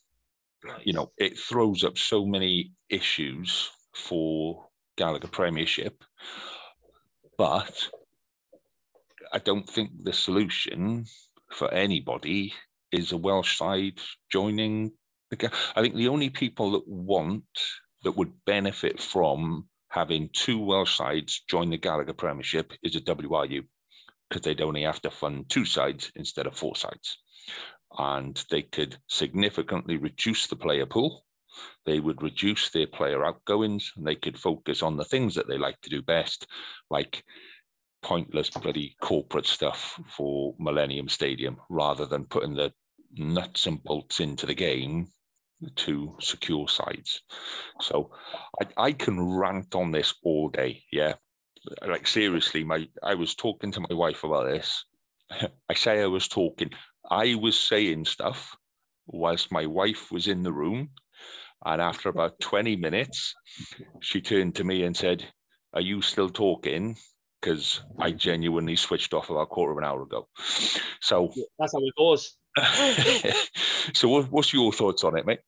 you know, it throws up so many issues for Gallagher Premiership, but I don't think the solution for anybody is a Welsh side joining the. I think the only people that want that would benefit from having two Welsh sides join the Gallagher Premiership is a WRU because they'd only have to fund two sides instead of four sides. And they could significantly reduce the player pool. They would reduce their player outgoings and they could focus on the things that they like to do best, like pointless bloody corporate stuff for Millennium Stadium, rather than putting the nuts and bolts into the game to secure sites. So I, I can rant on this all day. Yeah like seriously, my I was talking to my wife about this. I say I was talking. I was saying stuff whilst my wife was in the room. And after about 20 minutes, she turned to me and said, Are you still talking? Because I genuinely switched off about a quarter of an hour ago. So that's how it goes. so, what, what's your thoughts on it, mate?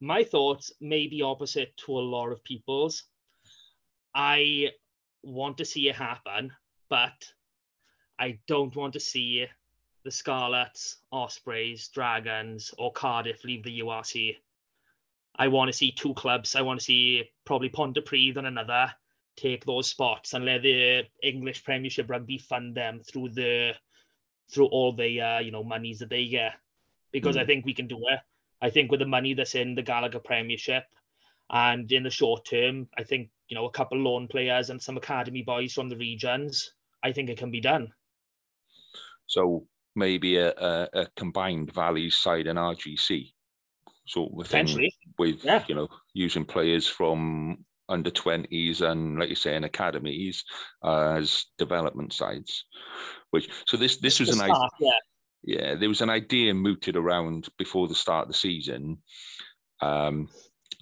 My thoughts may be opposite to a lot of people's. I want to see it happen, but I don't want to see the Scarlets, Ospreys, Dragons, or Cardiff leave the URC. I want to see two clubs. I want to see probably Pontypridd and another take those spots and let the English Premiership Rugby fund them through the through all the uh, you know monies that they get because mm. I think we can do it. I think with the money that's in the Gallagher Premiership and in the short term, I think you know a couple loan players and some academy boys from the regions. I think it can be done. So maybe a, a, a combined Valleys side and RGC sort of thing with yeah. you know using players from under 20s and like you say in academies uh, as development sides which so this this was an idea yeah. yeah there was an idea mooted around before the start of the season um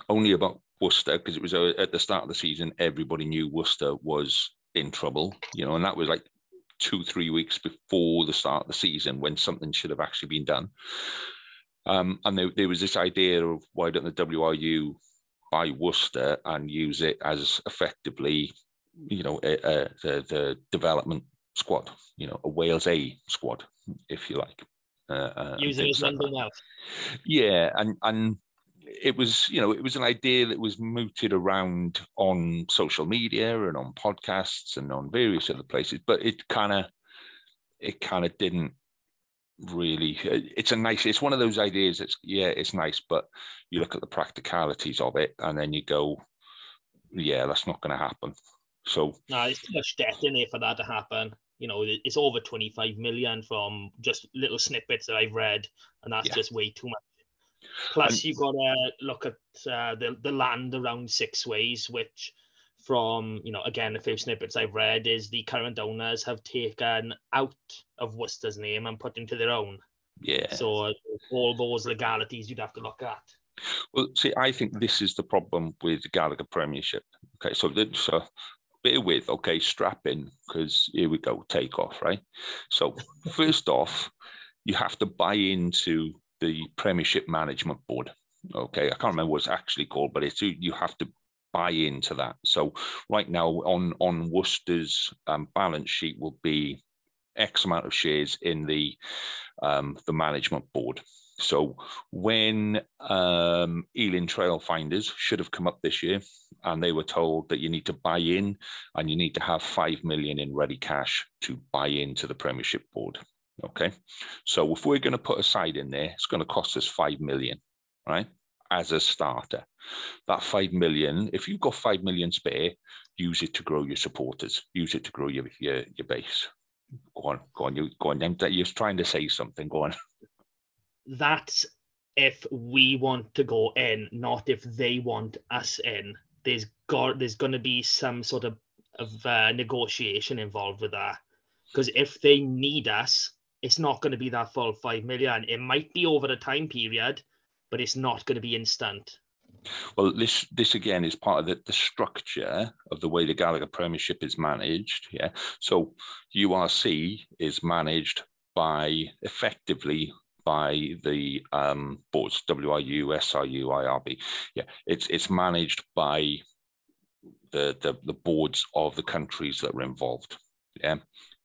only about Worcester because it was uh, at the start of the season everybody knew Worcester was in trouble you know and that was like two, three weeks before the start of the season when something should have actually been done. Um, and there, there, was this idea of why don't the WRU buy Worcester and use it as effectively, you know, a, a, the, the development squad, you know, a Wales A squad, if you like. Uh, uh use it as something else. Yeah, and and it was you know it was an idea that was mooted around on social media and on podcasts and on various other places but it kind of it kind of didn't really it's a nice it's one of those ideas that's yeah it's nice but you look at the practicalities of it and then you go yeah that's not going to happen. So no it's too much debt in there for that to happen? You know it's over 25 million from just little snippets that i've read and that's yeah. just way too much. Plus, and, you've got to look at uh, the the land around Sixways, which, from you know, again, a few snippets I've read, is the current owners have taken out of Worcester's name and put into their own. Yeah. So all those legalities you'd have to look at. Well, see, I think this is the problem with the Gallagher Premiership. Okay, so so bear with, okay, strap in because here we go, take off, right? So first off, you have to buy into the Premiership Management Board. Okay, I can't remember what it's actually called, but it's you have to buy into that. So right now on on Worcester's um, balance sheet will be X amount of shares in the um, the management board. So when um, Ealing Trailfinders should have come up this year, and they were told that you need to buy in and you need to have five million in ready cash to buy into the Premiership board. Okay. So if we're going to put a side in there, it's going to cost us 5 million, right? As a starter. That 5 million, if you've got 5 million spare, use it to grow your supporters, use it to grow your, your, your base. Go on, go on, you go on. You're trying to say something. Go on. That's if we want to go in, not if they want us in. There's got there's going to be some sort of of uh, negotiation involved with that because if they need us, it's not going to be that full five million. It might be over a time period, but it's not going to be instant. Well, this this again is part of the, the structure of the way the Gallagher Premiership is managed. Yeah. So URC is managed by effectively by the um, boards WRU, SRU, IRB. Yeah, it's it's managed by the, the the boards of the countries that are involved. Yeah,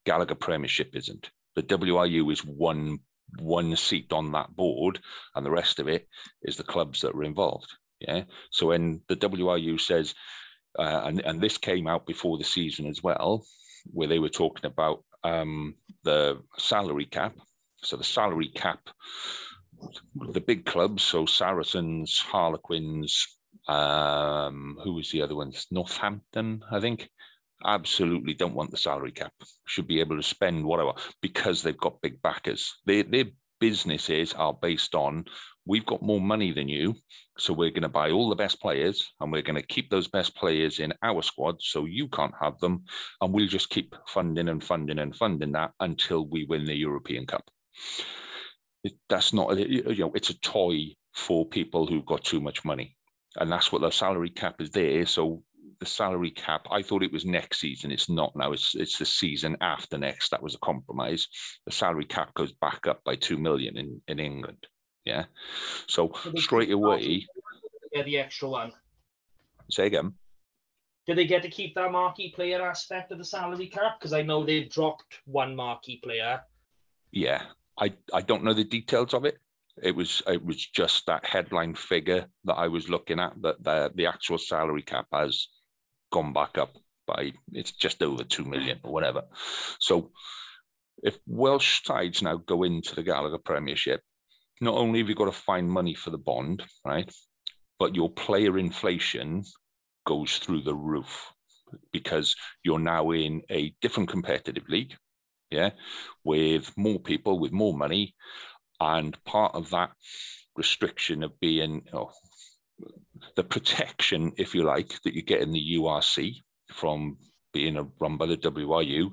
Gallagher Premiership isn't the WRU is one one seat on that board, and the rest of it is the clubs that are involved. Yeah. So when the WRU says, uh, and and this came out before the season as well, where they were talking about um, the salary cap. So the salary cap, the big clubs, so Saracens, Harlequins, um, who was the other ones? Northampton, I think absolutely don't want the salary cap. Should be able to spend whatever because they've got big backers. Their their businesses are based on we've got more money than you, so we're going to buy all the best players and we're going to keep those best players in our squad, so you can't have them, and we'll just keep funding and funding and funding that until we win the European Cup. it, that's not you know it's a toy for people who've got too much money, and that's what the salary cap is there. So the salary cap, I thought it was next season. It's not now. It's it's the season after next. That was a compromise. The salary cap goes back up by two million in in England. Yeah, so straight away. Yeah, the extra one. Say again. Do they get to keep that marquee player aspect of the salary cap? Because I know they've dropped one marquee player. Yeah, I I don't know the details of it. It was it was just that headline figure that I was looking at that the the actual salary cap has gone back up by it's just over two million or whatever. So if Welsh sides now go into the Gallagher Premiership, not only have you got to find money for the bond, right, but your player inflation goes through the roof because you're now in a different competitive league, yeah, with more people, with more money. And part of that restriction of being oh, the protection, if you like, that you get in the URC from being a, run by the WRU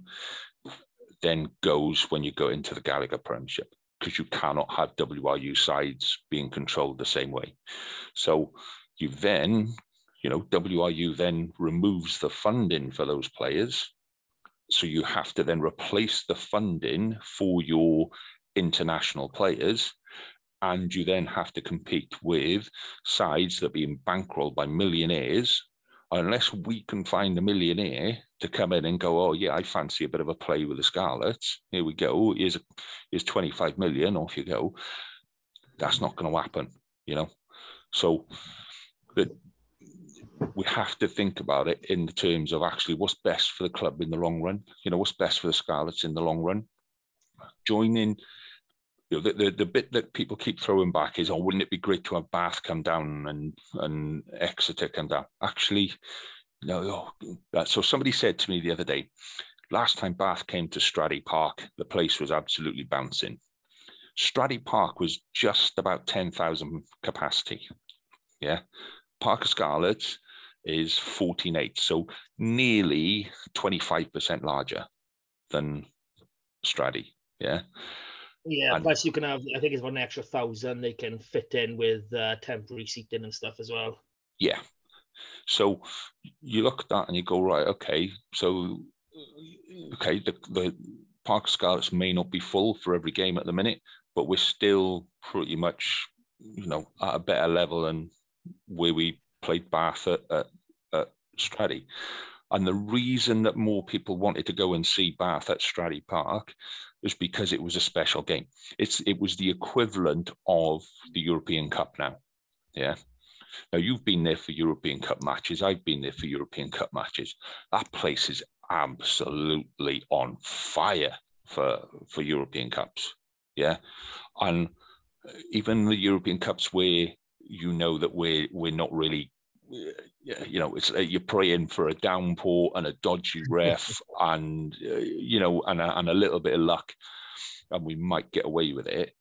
then goes when you go into the Gallagher Premiership because you cannot have WRU sides being controlled the same way. So you then you know, WRU then removes the funding for those players. So you have to then replace the funding for your international players. And you then have to compete with sides that are being bankrolled by millionaires. Unless we can find a millionaire to come in and go, oh, yeah, I fancy a bit of a play with the Scarlets. Here we go. Here's, here's 25 million. Off you go. That's not going to happen, you know? So the, we have to think about it in the terms of actually what's best for the club in the long run. You know, what's best for the Scarlets in the long run. Joining, you know, the, the, the bit that people keep throwing back is, oh, wouldn't it be great to have Bath come down and and Exeter come down? Actually, no. Oh, so somebody said to me the other day, last time Bath came to Stradey Park, the place was absolutely bouncing. Stradey Park was just about 10,000 capacity. Yeah. Parc y Scarlets is 14.8, so nearly 25% larger than Stradey. Yeah. Yeah, and, plus you can have, I think it's about an extra thousand they can fit in with uh, temporary seating and stuff as well. Yeah. So you look at that and you go, right, okay, so, okay, the, the Park Scarlets may not be full for every game at the minute, but we're still pretty much, you know, at a better level than where we played Bath at, at, at Stradey. And the reason that more people wanted to go and see Bath at Stradey Park was because it was a special game. It's it was the equivalent of the European Cup now. Yeah. Now you've been there for European Cup matches. I've been there for European Cup matches. That place is absolutely on fire for for European Cups. Yeah. And even the European Cups where you know that we're we're not really you know it's uh, you're praying for a downpour and a dodgy ref and uh, you know and a, and a little bit of luck and we might get away with it.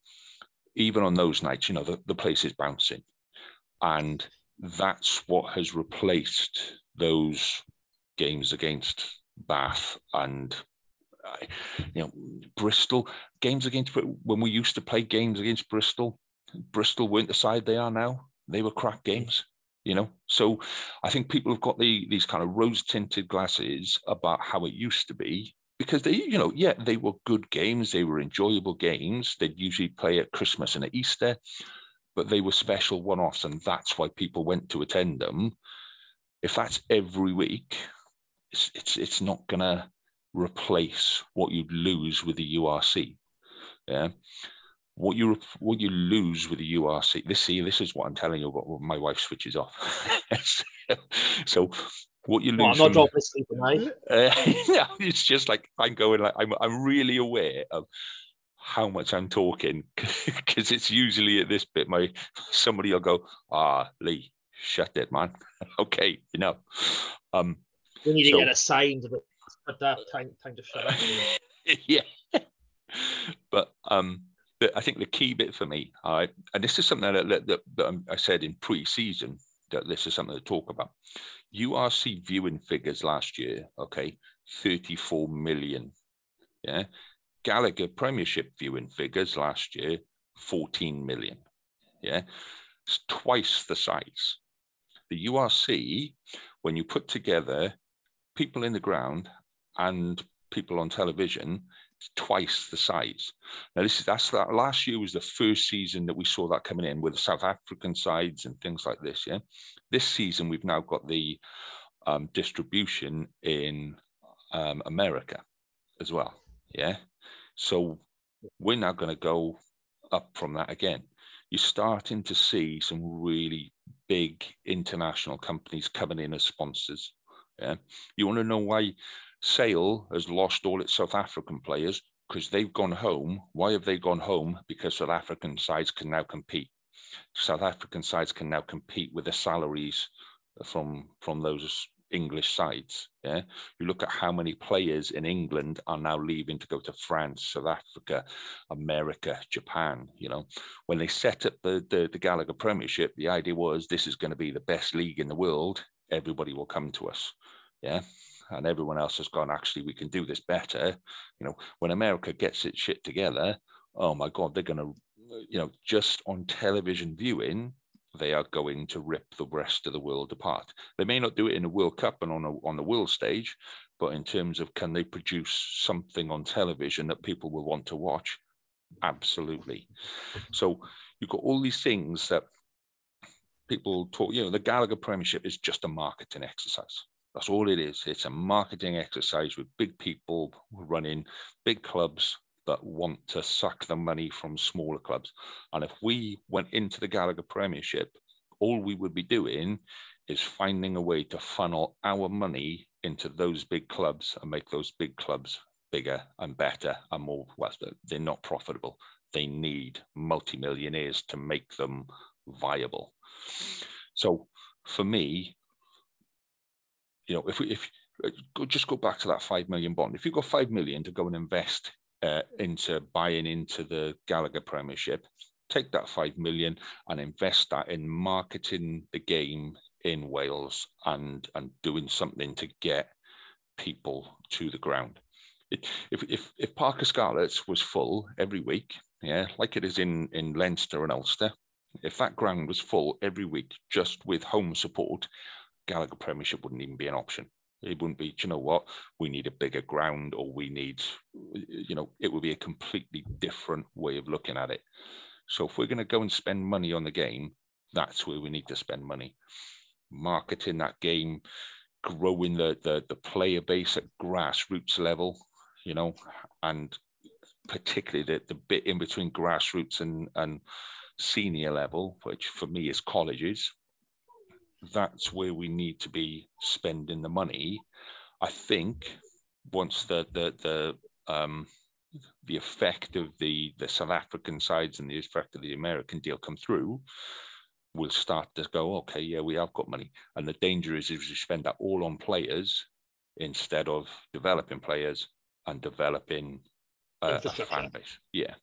Even on those nights you know the, the place is bouncing. And that's what has replaced those games against bath and uh, you know bristol. Games against when we used to play games against bristol Bristol weren't the side they are now. They were crack games, you know. So I think people have got the, these kind of rose tinted glasses about how it used to be because they, you know, yeah, they were good games. They were enjoyable games. They'd usually play at Christmas and at Easter, but they were special one offs. And that's why people went to attend them. If that's every week, it's, it's, it's not going to replace what you'd lose with the URC. Yeah what you what you lose with the URC. This see, this is what I'm telling you. What my wife switches off. so what you lose. Well, I'm not dropping tonight. Uh, yeah, it's just like I'm going. Like I'm. I'm really aware of how much I'm talking because it's usually at this bit. My somebody will go, ah, Lee, shut it, man. okay, you know. Um, we need so, to get a sign to put that time time to shut up. yeah, but um I think the key bit for me, and this is something that, that, that I said in pre-season, that this is something to talk about. URC viewing figures last year, okay, 34 million. Yeah. Gallagher Premiership viewing figures last year, 14 million. Yeah, it's twice the size. The URC, when you put together people in the ground and people on television, twice the size. Now, this is that's that last year was the first season that we saw that coming in with South African sides and things like this. Yeah, this season we've now got the um, distribution in um, America as well. Yeah, so we're now going to go up from that again. You're starting to see some really big international companies coming in as sponsors. Yeah, you want to know why Sale has lost all its South African players because they've gone home. Why have they gone home? Because South African sides can now compete. South African sides can now compete with the salaries from from those English sides. Yeah, you look at how many players in England are now leaving to go to France, South Africa, America, Japan. You know, when they set up the the, the Gallagher Premiership, the idea was this is going to be the best league in the world. Everybody will come to us. Yeah, and everyone else has gone, actually, we can do this better. You know, when America gets its shit together, oh my God, they're going to, you know, just on television viewing, they are going to rip the rest of the world apart. They may not do it in a World Cup and on a, on the world stage, but in terms of can they produce something on television that people will want to watch? Absolutely. So you've got all these things that people talk, you know, the Gallagher Premiership is just a marketing exercise. That's all it is. It's a marketing exercise with big people running big clubs that want to suck the money from smaller clubs. And if we went into the Gallagher Premiership, all we would be doing is finding a way to funnel our money into those big clubs and make those big clubs bigger and better and more well they're not profitable they need multimillionaires to make them viable so for me you know, if we if uh, just go back to that five million bond, if you've got five million to go and invest uh, into buying into the Gallagher Premiership, take that five million and invest that in marketing the game in Wales and and doing something to get people to the ground. If if if Parc y Scarlets was full every week, yeah, like it is in in Leinster and Ulster, if that ground was full every week just with home support, Gallagher Premiership wouldn't even be an option. It wouldn't be, you know what, we need a bigger ground or we need, you know, it would be a completely different way of looking at it. So if we're going to go and spend money on the game, that's where we need to spend money. Marketing that game, growing the, the, the player base at grassroots level, you know, and particularly the, the bit in between grassroots and, and senior level, which for me is colleges, that's where we need to be spending the money. I think once the the the um, the effect of the the South African sides and the effect of the American deal come through, we'll start to go, okay, yeah, we have got money. And the danger is if we spend that all on players instead of developing players and developing a, a fan base. Yeah.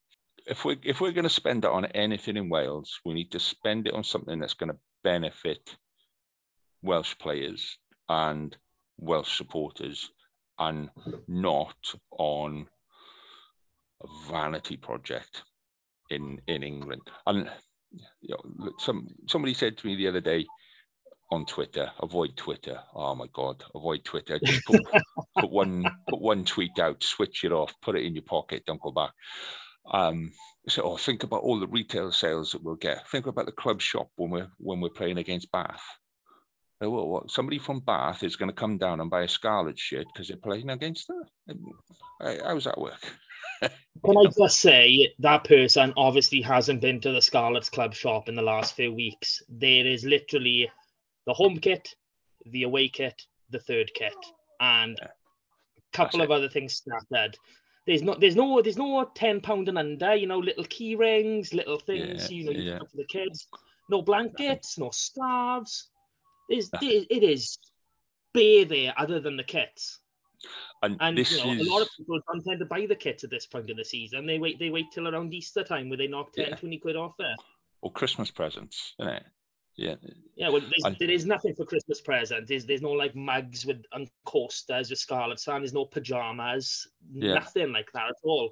If we if we're going to spend it on anything in Wales, we need to spend it on something that's going to benefit Welsh players and Welsh supporters and not on a vanity project in in England. And you know, some somebody said to me the other day on Twitter, avoid Twitter. Oh my God, avoid Twitter. Just put, put one put one tweet out, switch it off, put it in your pocket, don't go back. Um, so oh, think about all the retail sales that we'll get. Think about the club shop when we're when we're playing against Bath. Oh, well, what, somebody from Bath is going to come down and buy a Scarlet shirt because they're playing against her. How does that work? Can I just say that person obviously hasn't been to the Scarlet's Club shop in the last few weeks. There is literally the home kit, the away kit, the third kit, and a couple That's of it. other things scattered. There's no, there's no, there's no ten pound and under. You know, little key rings, little things. Yeah, you know, yeah. for the kids. No blankets, no scarves. Is it is bare there other than the kits. And, and you know, is... a lot of people don't tend to buy the kits at this point in the season. They wait they wait till around Easter time where they knock 10, yeah. 20 quid off there. Or Christmas presents, isn't it? Yeah. Yeah, well, and... there is nothing for Christmas presents. There's, there's no like mugs with and coasters with Scarlet Sun. There's no pajamas. Yeah. Nothing like that at all.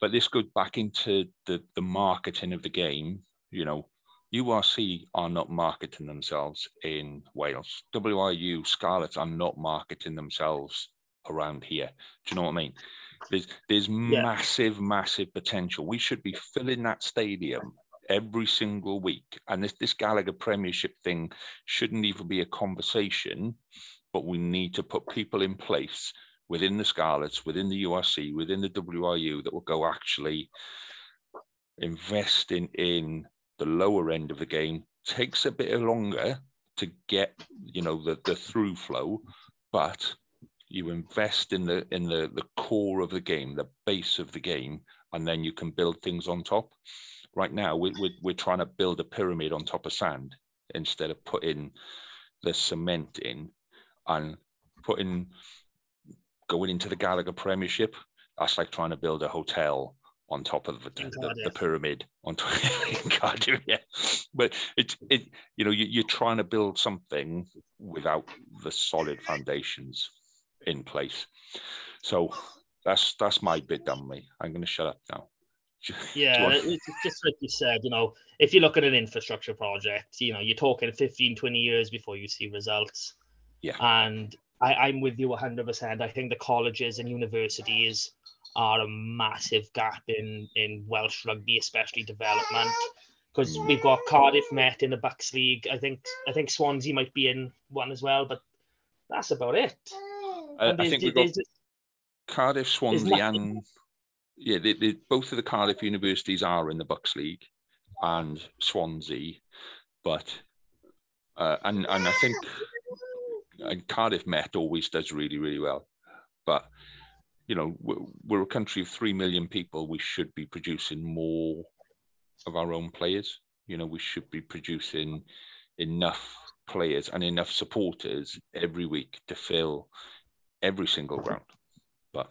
But this goes back into the the marketing of the game. You know, URC are not marketing themselves in Wales. WRU Scarlets are not marketing themselves around here. Do you know what I mean? There's there's yeah. massive, massive potential. We should be filling that stadium every single week. And this this Gallagher Premiership thing shouldn't even be a conversation, but we need to put people in place within the Scarlets, within the URC, within the WRU that will go actually investing in the lower end of the game takes a bit longer to get you know the the through flow but you invest in the in the the core of the game the base of the game and then you can build things on top. Right now we, we're, we're trying to build a pyramid on top of sand instead of putting the cement in and putting going into the gallagher premiership. That's like trying to build a hotel on top of the, the, the pyramid on top in Cardiff, yeah. But it's it you know you, you're trying to build something without the solid foundations in place. So that's that's my bit done me. I'm going to shut up now. Yeah, it's just like you said, you know, if you look at an infrastructure project, you know, you're talking 15, 20 years before you see results. Yeah. And I, I'm with you 100%. I think the colleges and universities are a massive gap in in Welsh rugby, especially development. Because we've got Cardiff Met in the BUCS League. I think I think Swansea might be in one as well, but that's about it. I, I think we've got Cardiff, Swansea, and yeah, they, they, both of the Cardiff universities are in the BUCS League, and Swansea, but uh, and and I think and Cardiff Met always does really really well, but you know, we're, a country of 3 million people. We should be producing more of our own players. You know, we should be producing enough players and enough supporters every week to fill every single ground. But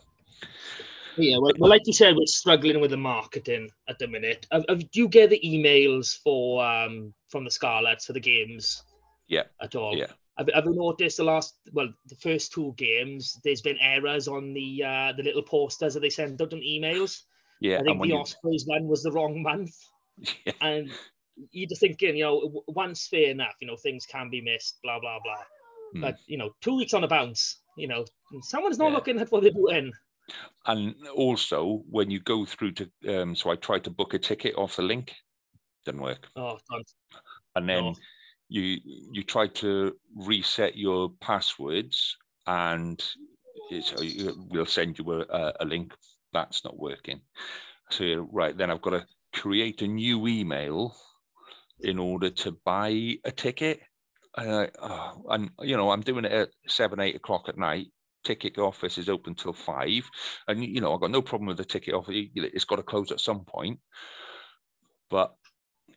yeah, well, well, like you said, we're struggling with the marketing at the minute. Have, have, do you get the emails for um from the Scarlets for the games? Yeah. At all? Yeah. You noticed the last, well, the first two games, there's been errors on the uh, the little posters that they send out on emails. Yeah, I think the you... Ospreys one was the wrong month. Yeah. And you're just thinking, you know, once fair enough, you know, things can be missed, blah, blah, blah. Hmm. But, you know, two weeks on a bounce, you know, someone's not yeah. looking at what they're doing. And also, when you go through to, um, so I tried to book a ticket off the link, didn't work. Oh. And then you you try to reset your passwords and we'll send you a, a link. That's not working. So right then i've got to create a new email in order to buy a ticket. Uh, oh, and you know i'm doing it at seven eight o'clock at night. Ticket office is open till five. And you know i've got no problem with the ticket office. It's got to close at some point. But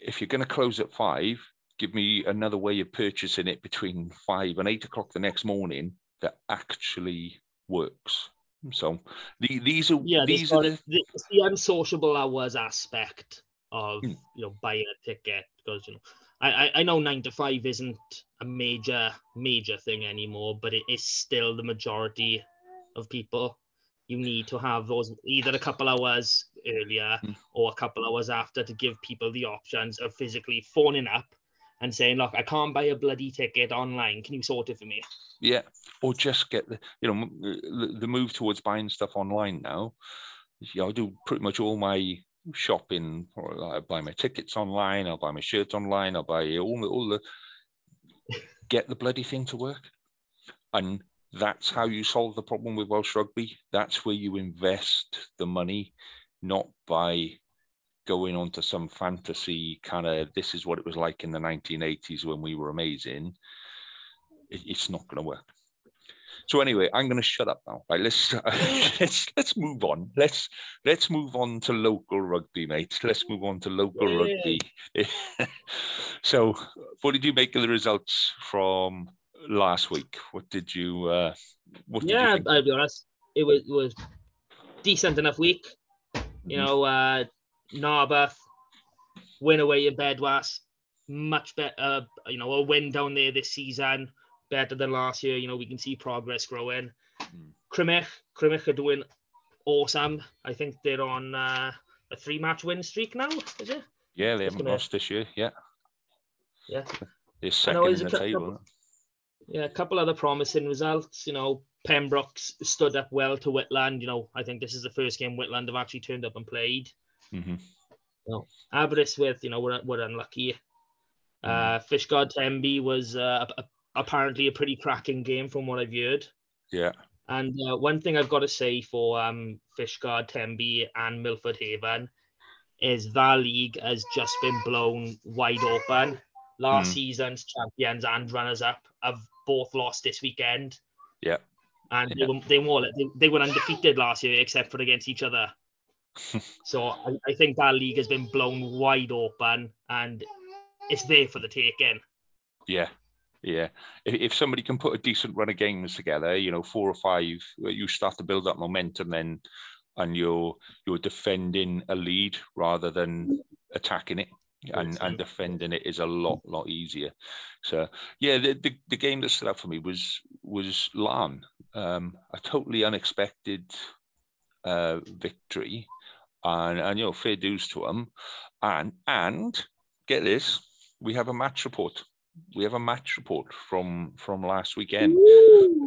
if you're going to close at five give me another way of purchasing it between five and eight o'clock the next morning that actually works. So the, these are yeah, these are the, the, the unsociable hours aspect of hmm. you know buying a ticket because you know I, I know nine to five isn't a major major thing anymore, but it is still the majority of people. You need to have those either a couple hours earlier hmm. or a couple hours after to give people the options of physically phoning up and saying, "Look, I can't buy a bloody ticket online. Can you sort it for me?" Yeah, or just get the you know the move towards buying stuff online now. Yeah, I do pretty much all my shopping. Or I buy my tickets online. I'll buy my shirts online. I'll buy all all the get the bloody thing to work, and that's how you solve the problem with Welsh rugby. That's where you invest the money, not by going on to some fantasy kind of this is what it was like in the 1980s when we were amazing, it, it's not going to work. So anyway, I'm going to shut up now. Right, let's let's let's move on. Let's let's move on to local rugby, mate. Let's move on to local Yay. rugby. so, what did you make of the results from last week? What did you? Uh, what did yeah, you I'll be honest. It was it was decent enough week. You mm-hmm. know, uh, Narberth, win away in Bedwas, much better. You know, a win down there this season, better than last year. You know, we can see progress growing. Mm. Crymych, Crymych are doing awesome. I think they're on uh, a three-match win streak now. Is it? Yeah, they haven't gonna- lost this year. Yeah, Yeah. they're second in the table. Yeah, a couple other promising results. You know, Pembroke's stood up well to Whitland. You know, I think this is the first game Whitland have actually turned up and played. Hmm Aberystwyth, you know, we're, we're unlucky. Uh, Fishguard Tenby was uh, apparently a pretty cracking game from what I've heard. Yeah, And uh, one thing I've got to say for um, Fishguard, Tenby, and Milford Haven is that league has just been blown wide open. Last Mm. season's champions and runners up have both lost this weekend. Yeah. And Yeah. they, were, they, were, they were undefeated last year except for against each other. So I, I think that league has been blown wide open and it's there for the taking. yeah, yeah. If, if somebody can put a decent run of games together, you know, four or five, you start to build that momentum then, and you're you're defending a lead rather than attacking it. And, and defending it is a lot lot easier. So yeah, the, the, the game that stood out for me was was Laugharne, um, a totally unexpected uh, victory, and and you know fair dues to them, and and get this, we have a match report. We have a match report from from last weekend.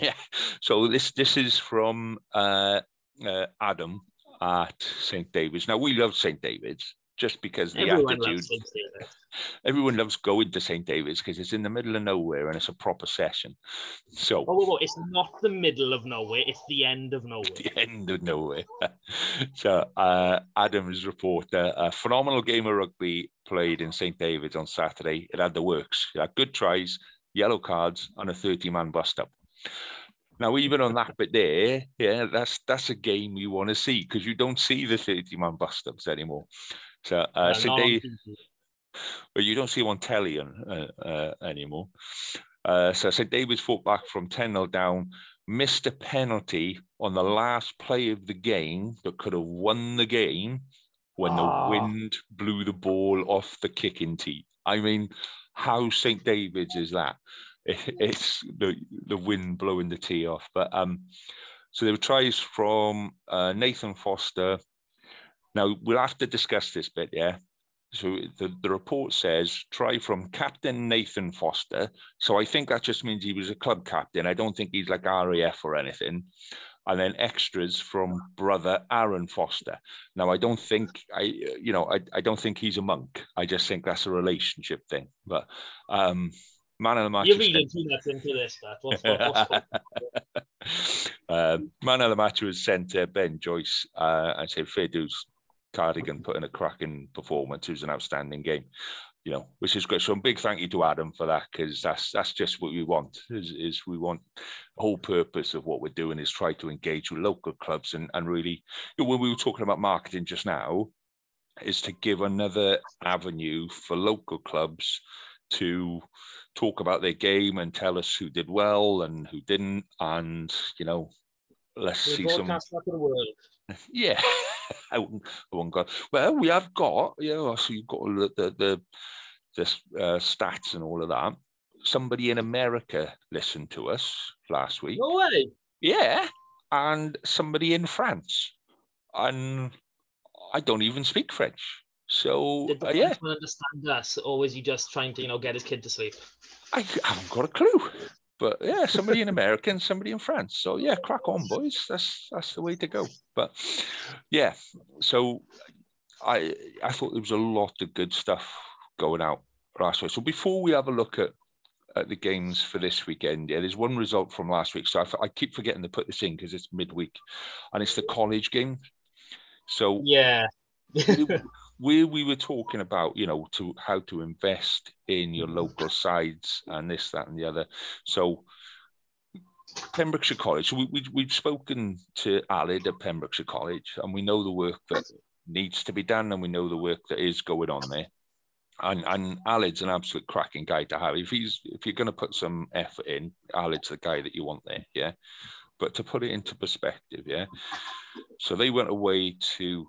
yeah. So this this is from uh, uh, Adam at St David's. Now we love St David's just because the Everyone attitude. loves Everyone loves going to St David's because it's in the middle of nowhere and it's a proper session. So Oh, whoa, whoa, it's not the middle of nowhere, it's the end of nowhere. the end of nowhere. so uh, Adam's report: uh, a phenomenal game of rugby played in St David's on Saturday. It had the works. It had good tries, yellow cards, and a thirty-man bust-up. Now, even on that bit there, yeah, that's that's a game you want to see because you don't see the thirty-man bust-ups anymore. So uh, David, but you don't see him on telly on, uh, anymore. Uh, so St. David's fought back from 10 0 down, missed a penalty on the last play of the game that could have won the game when the Ah. wind blew the ball off the kicking tee. I mean, how St. David's is that? It's the, the wind blowing the tee off. But um, so there were tries from uh, Nathan Foster. Now we'll have to discuss this bit, yeah. So the, the report says try from Captain Nathan Foster. So I think that just means he was a club captain. I don't think he's like RAF or anything. And then extras from brother Aaron Foster. Now I don't think I, you know, I, I don't think he's a monk. I just think that's a relationship thing. But um, man of the match. You're reading too much into this, but what's, what, what's, uh, man of the match was centre Ben Joyce. Uh, I say fair dues. Cardigan put in a cracking performance. It was an outstanding game, you know, which is great. So a big thank you to Adam for that because that's that's just what we want. Is, is we want the whole purpose of what we're doing is try to engage with local clubs and and really, you know, when we were talking about marketing just now, is to give another avenue for local clubs to talk about their game and tell us who did well and who didn't, and you know, let's we're see some. Broadcast up to the world. Yeah, I wouldn't, I wouldn't go. Well, we have got, you know, so you've got all the the the, the uh, stats and all of that. Somebody in America listened to us last week. No way. Yeah, and somebody in France, and I don't even speak French. So Did the uh, yeah, understand us, or was he just trying to, you know, get his kid to sleep? I haven't got a clue. But yeah, somebody in America and somebody in France. So yeah, crack on, boys. That's that's the way to go. But yeah, so I I thought there was a lot of good stuff going out last week. So before we have a look at at the games for this weekend, yeah, there's one result from last week. So I, I keep forgetting to put this in because it's midweek, and it's the college game. So Yeah. where we were talking about, you know, to how to invest in your mm-hmm. local sides and this, that, and the other. So Pembrokeshire College. We, we we've spoken to Alid at Pembrokeshire College, and we know the work that needs to be done, and we know the work that is going on there. And and Alid's an absolute cracking guy to have. If he's if you're going to put some effort in, Alid's the guy that you want there, yeah. But to put it into perspective, yeah. So they went away to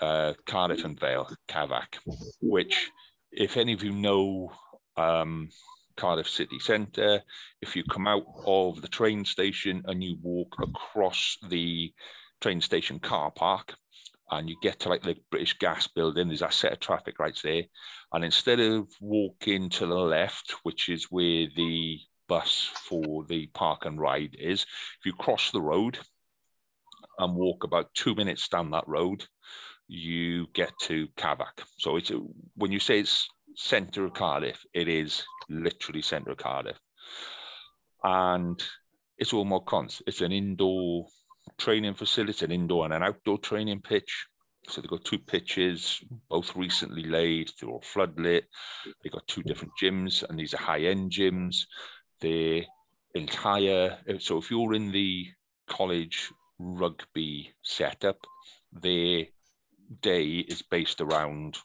uh, Cardiff and Vale, Cavac, which, if any of you know um, Cardiff city centre, if you come out of the train station and you walk across the train station car park and you get to like the British Gas building, there's that set of traffic lights there. And instead of walking to the left, which is where the bus for the park and ride is, if you cross the road and walk about two minutes down that road, you get to Cavac. So it's when you say it's centre of Cardiff, it is literally centre of Cardiff. And it's all mod cons. It's an indoor training facility, an indoor and an outdoor training pitch. So they've got two pitches, both recently laid. They're all floodlit. They've got two different gyms, and these are high-end gyms. The entire so if you're in the college rugby setup, their day is based around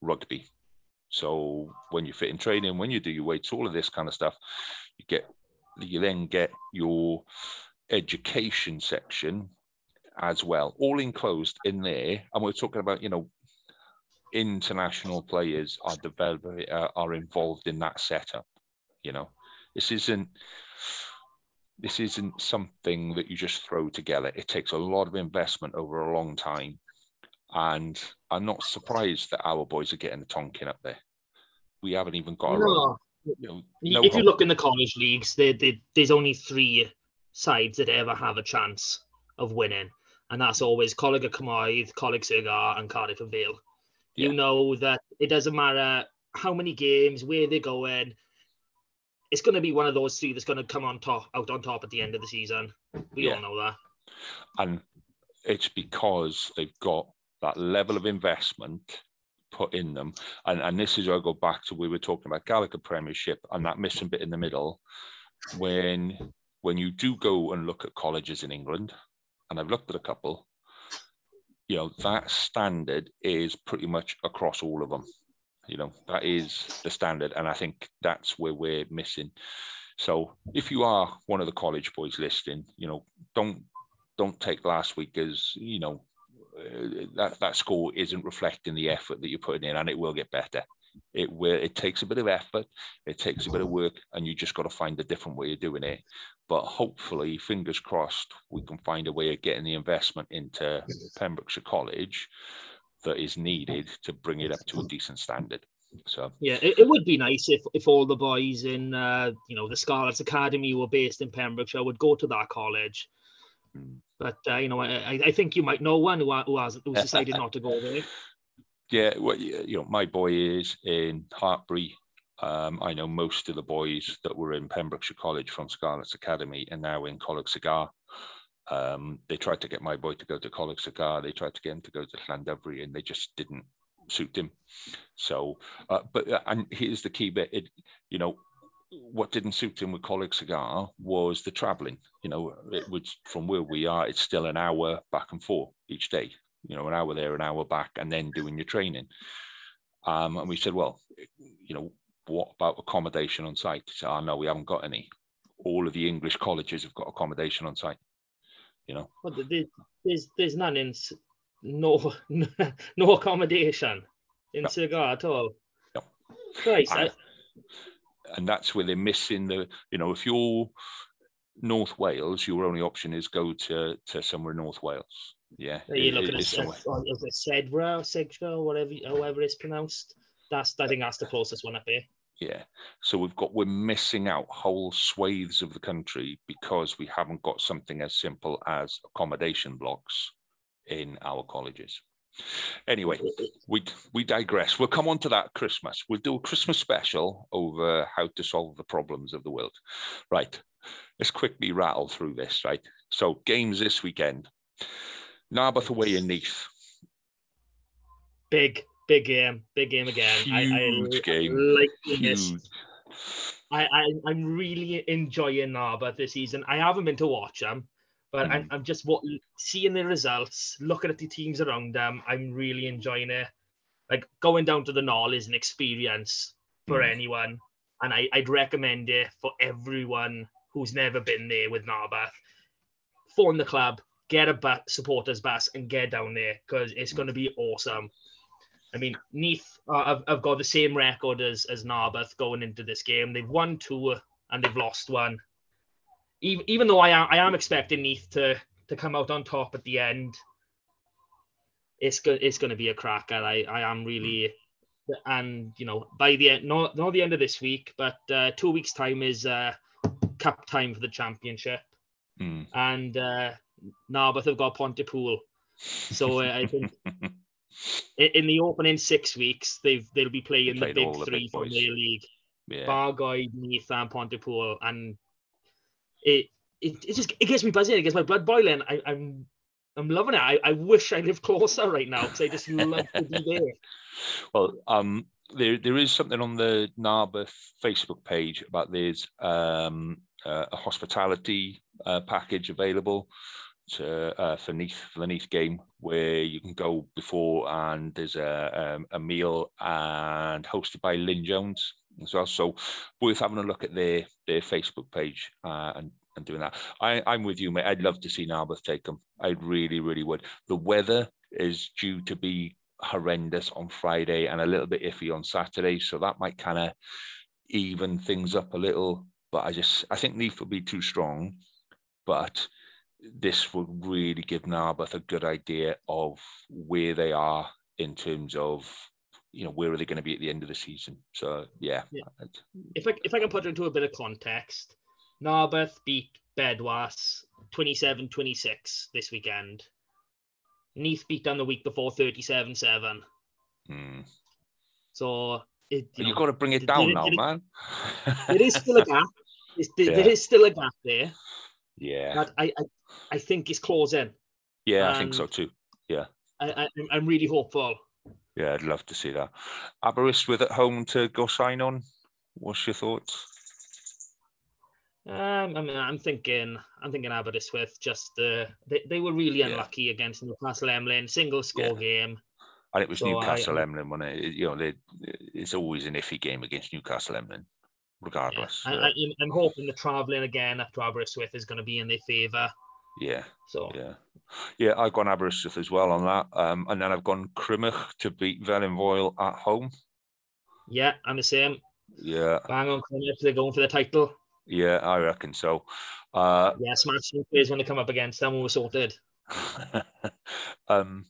rugby. So when you fit in training, when you do your weights, all of this kind of stuff, you get you then get your education section as well, all enclosed in there. And we're talking about, you know, international players are developing uh, are involved in that setup. You know, this isn't this isn't something that you just throw together. It takes a lot of investment over a long time. And I'm not surprised that our boys are getting the Tonkin up there. We haven't even got no. You know, no if you look in the college leagues, they, they, there's only three sides that ever have a chance of winning, and that's always Coleg y Cymoedd, Coleg Sir and Cardiff and Vale. Yeah. You know that it doesn't matter how many games, where they're going. It's going to be one of those three that's going to come on top, out on top at the end of the season. We yeah. all know that. And it's because they've got that level of investment put in them. And, and this is where I go back to we were talking about Gallagher Premiership and that missing bit in the middle. When when you do go and look at colleges in England, and I've looked at a couple, you know, that standard is pretty much across all of them. You know, that is the standard. And I think that's where we're missing. So if you are one of the college boys listening, you know, don't don't take last week as, you know, that that score isn't reflecting the effort that you're putting in, and it will get better. It will. It takes a bit of effort. It takes a bit of work, and you just got to find a different way of doing it. But hopefully, fingers crossed, we can find a way of getting the investment into Pembrokeshire College that is needed to bring it up to a decent standard. So yeah, it, it would be nice if if all the boys in uh, you know the Scarlets Academy were based in Pembrokeshire would go to that college but uh, you know, I, I think you might know one who, who has who's decided not to go there. Yeah, well, you know, my boy is in Hartpury. Um, I know most of the boys that were in Pembrokeshire College from Scarlets Academy and now in Coleg Sir Gar. Um, they tried to get my boy to go to Coleg Sir Gar. They tried to get him to go to Llandovery, and they just didn't suit him. So, uh, but uh, and here's the key bit: it, you know, what didn't suit him with Coleg y Gar was the traveling. You know, it was from where we are, it's still an hour back and forth each day. You know, an hour there, an hour back, and then doing your training. Um, and we said, well, you know, what about accommodation on site? He said, oh, no, we haven't got any. All of the English colleges have got accommodation on site. You know, well, there's there's none in no no accommodation in no. Sir Gar at all. No. Christ, I, and that's where they're missing the. You know, if you're North Wales, your only option is go to to somewhere in North Wales. Yeah, Are you looking at is it Sedra, Sedra, whatever, however it's pronounced? That's I think that's the closest one up here. Yeah, so we've got we're missing out whole swathes of the country because we haven't got something as simple as accommodation blocks in our colleges. Anyway, we we digress. We'll come on to that Christmas. We'll do a Christmas special over how to solve the problems of the world. Right. Let's quickly rattle through this. Right. So games this weekend. Narberth away in Neath. Big, big game. Big game again. Huge I, I game. Like Huge. I, I I'm really enjoying Narberth this season. I haven't been to watch them. But mm. I'm, I'm just what, seeing the results, looking at the teams around them. I'm really enjoying it. Like going down to the Gnoll is an experience for mm. anyone, and I, I'd recommend it for everyone who's never been there with Narberth. Phone the club, get a ba- supporters bus, and get down there because it's going to be awesome. I mean, Neath uh, have, have got the same record as as Narberth going into this game. They've won two and they've lost one even, even though I am, I am expecting Neath to to come out on top at the end, it's go- it's going to be a cracker. I I am really, and you know by the end, not not the end of this week, but uh, two weeks time is uh, cup time for the championship, Mm. and uh, Narberth have got Pontypool, so uh, I think in the opening six weeks they've they'll be playing the big the three big from their league. yeah. Bargoed, Neath, and Pontypool, and it it, it just it gets me buzzing. It gets my blood boiling. I, I'm I'm loving it. I, I wish I lived closer right now because I just love to be there. Well, um, there there is something on the Narberth Facebook page about there's um, uh, a hospitality uh, package available to uh, for Neath for the Neath game where you can go before and there's a um, a meal and hosted by Lyn Jones as well. So worth having a look at their their Facebook page uh, and and doing that. I, I'm with you, mate. I'd love to see Narberth take them. I really, really would. The weather is due to be horrendous on Friday and a little bit iffy on Saturday, so that might kind of even things up a little. But I just, I think Neath will be too strong, but this would really give Narberth a good idea of where they are in terms of, you know, where are they going to be at the end of the season. So yeah, Yeah. If I if I can put it into a bit of context, Narberth beat Bedwas 27-26 this weekend. Neath beat them the week before 37-7. hmm. So it, you you've know, got to bring it down there- now, there- man. there is still a gap. It's- there- there Yeah. is still a gap there, yeah, but I, I I think it's closing. yeah, I think so and- too. I, I I'm really hopeful. Yeah, I'd love to see that. Aberystwyth at home to go sign on. What's your thoughts? Um, I mean, I'm thinking, I'm thinking Aberystwyth. Just uh, they, they were really Yeah. unlucky against Newcastle Emlyn, single score game. And it was So Newcastle I- Emlyn, wasn't it? You know, they, it's always an iffy game against Newcastle Emlyn, Yeah. regardless. Uh, I, I'm hoping the travelling again up to Aberystwyth is going to be in their favour. Yeah, So yeah, yeah. I've gone Aberystwyth as well on that, um, and then I've gone Crymych to beat Felinfoel at home. yeah, I'm the same. Yeah, Bang on Cloniff, they're going for the title. yeah, I reckon so. Uh, Yeah, smash players when they come up against them. When We're sorted. um,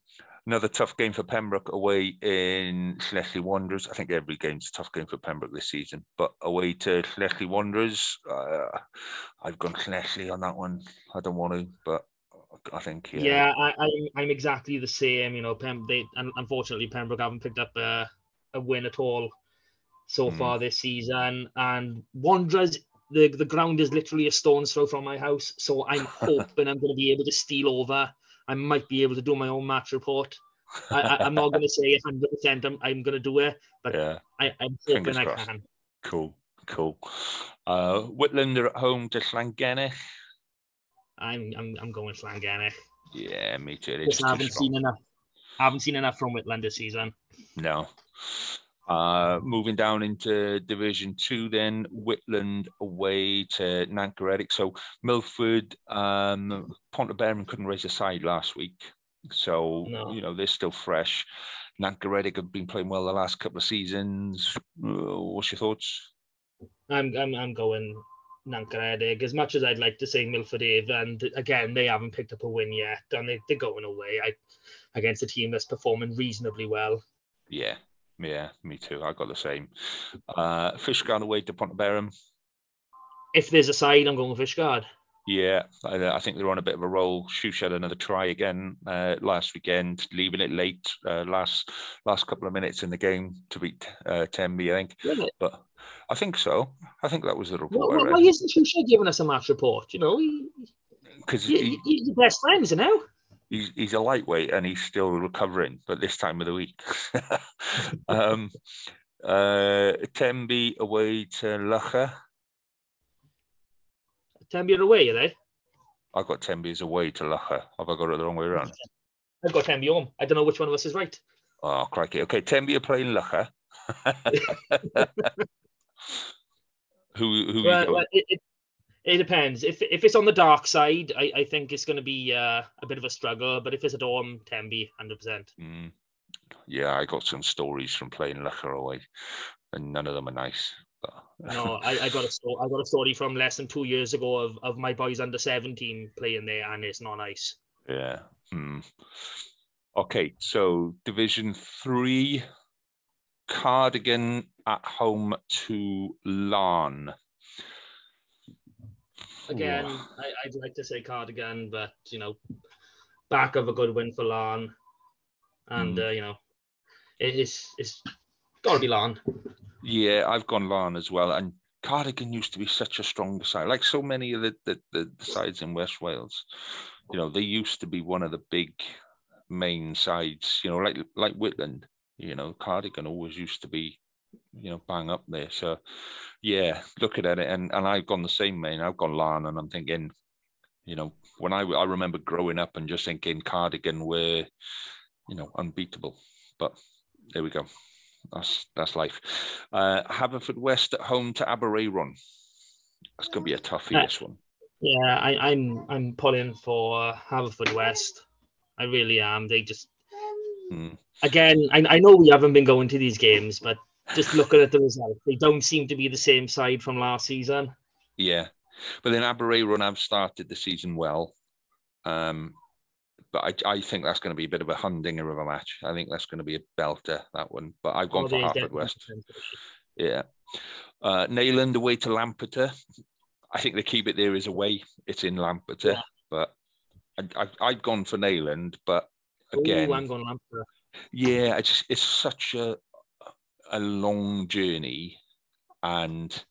another tough game for Pembroke away in Schleswig Wanderers. I think every game's a tough game for Pembroke this season, but away to Schleswig Wanderers, uh, I've gone Schleswig on that one. I don't want to, but I think yeah, Yeah, I, I'm, I'm exactly the same. You know, Pem, they, un- unfortunately, Pembroke haven't picked up a, a win at all so Hmm. far this season. And Wanderers, the, the ground is literally a stone's throw from my house. So I'm hoping I'm going to be able to steal over. I might be able to do my own match report. I, I, I'm not going to say 100% I'm, I'm going to do it, but yeah, I, I'm hoping Fingers I crossed. can. cool, cool. Uh, Whitland are at home to Llangennech. I'm, I'm, I'm going Llangennech. Yeah, me too. It's Just haven't strong. seen enough. haven't seen enough from Whitland this season. No. Uh, moving down into Division Two, then Whitland away to Nantgaredig. So Milford, um, Pontyberem couldn't raise a side last week, so No. you know they're still fresh. Nantgaredig have been playing well the last couple of seasons. Uh, what's your thoughts? I'm I'm I'm going Nantgaredig. As much as I'd like to say Milford Ave, and again they haven't picked up a win yet, and they, they're going away. I against a team that's performing reasonably well. Yeah, yeah, me too. I got the same. Uh, Fishguard away to Pontyberem. If there's a side, I'm going with Fishguard. Yeah, I, I think they're on a bit of a roll. Had another try again uh, last weekend, leaving it late uh, last last couple of minutes in the game to beat uh, Tenby, I think. Really? But I think so. I think that was the report. why, why isn't Shusha giving us a match report? You know, Because he, he, he's the best friends, you know. He's, he's a lightweight and he's still recovering, but this time of the week. um, uh, Tenby away to Loughor. Are away, are they? I've got Tenby as away to Loughor. Have I got it the wrong way around? I've got Tenby home. I don't know which one of us is right. Oh, crikey. Okay, Tenby are playing Loughor. who who you Well, going? well, it, it, it depends. If if it's on the dark side, I, I think it's going to be uh, a bit of a struggle. But if it's at home, Tenby, hundred percent. Mm, yeah, I got some stories from playing Loughor away, and none of them are nice. But No, I, I got a story. I got a story from less than two years ago of, of my boys under seventeen playing there, and it's not nice. Yeah. Hmm. Okay, so Division Three, Cardigan at home to Laugharne. Again, I, I'd like to say Cardigan, but you know, back of a good win for Laugharne, and Mm. uh, you know, it, it's it's got to be Laugharne. Yeah, I've gone Larne as well. And Cardigan used to be such a strong side, like so many of the, the, the, the sides in West Wales. You know, they used to be one of the big main sides, you know, like like Whitland, you know, Cardigan always used to be, you know, bang up there. So yeah, looking at it and, and I've gone the same man. I've gone Laugharne and I'm thinking, you know, when I I remember growing up and just thinking Cardigan were, you know, unbeatable. But there we go. That's that's life. Uh, Haverfordwest at home to Aberaeron. That's going to be a toughie. Uh, This one. Yeah, I, I'm I'm pulling for Haverfordwest. I really am. They just Hmm. again. I, I know we haven't been going to these games, but just looking at the results, they don't seem to be the same side from last season. Yeah, but then Aberaeron have started the season well. Um, but I, I think that's going to be a bit of a humdinger of a match. I think that's going to be a belter that one. But I've gone Oh, for Hartford West. Yeah. Uh, Neyland away to Lampeter. I think the key bit there is away. It's in Lampeter, Yeah. but I, I, I've gone for Neyland. But again, Ooh, I'm going Lampard. yeah, it's it's such a a long journey, and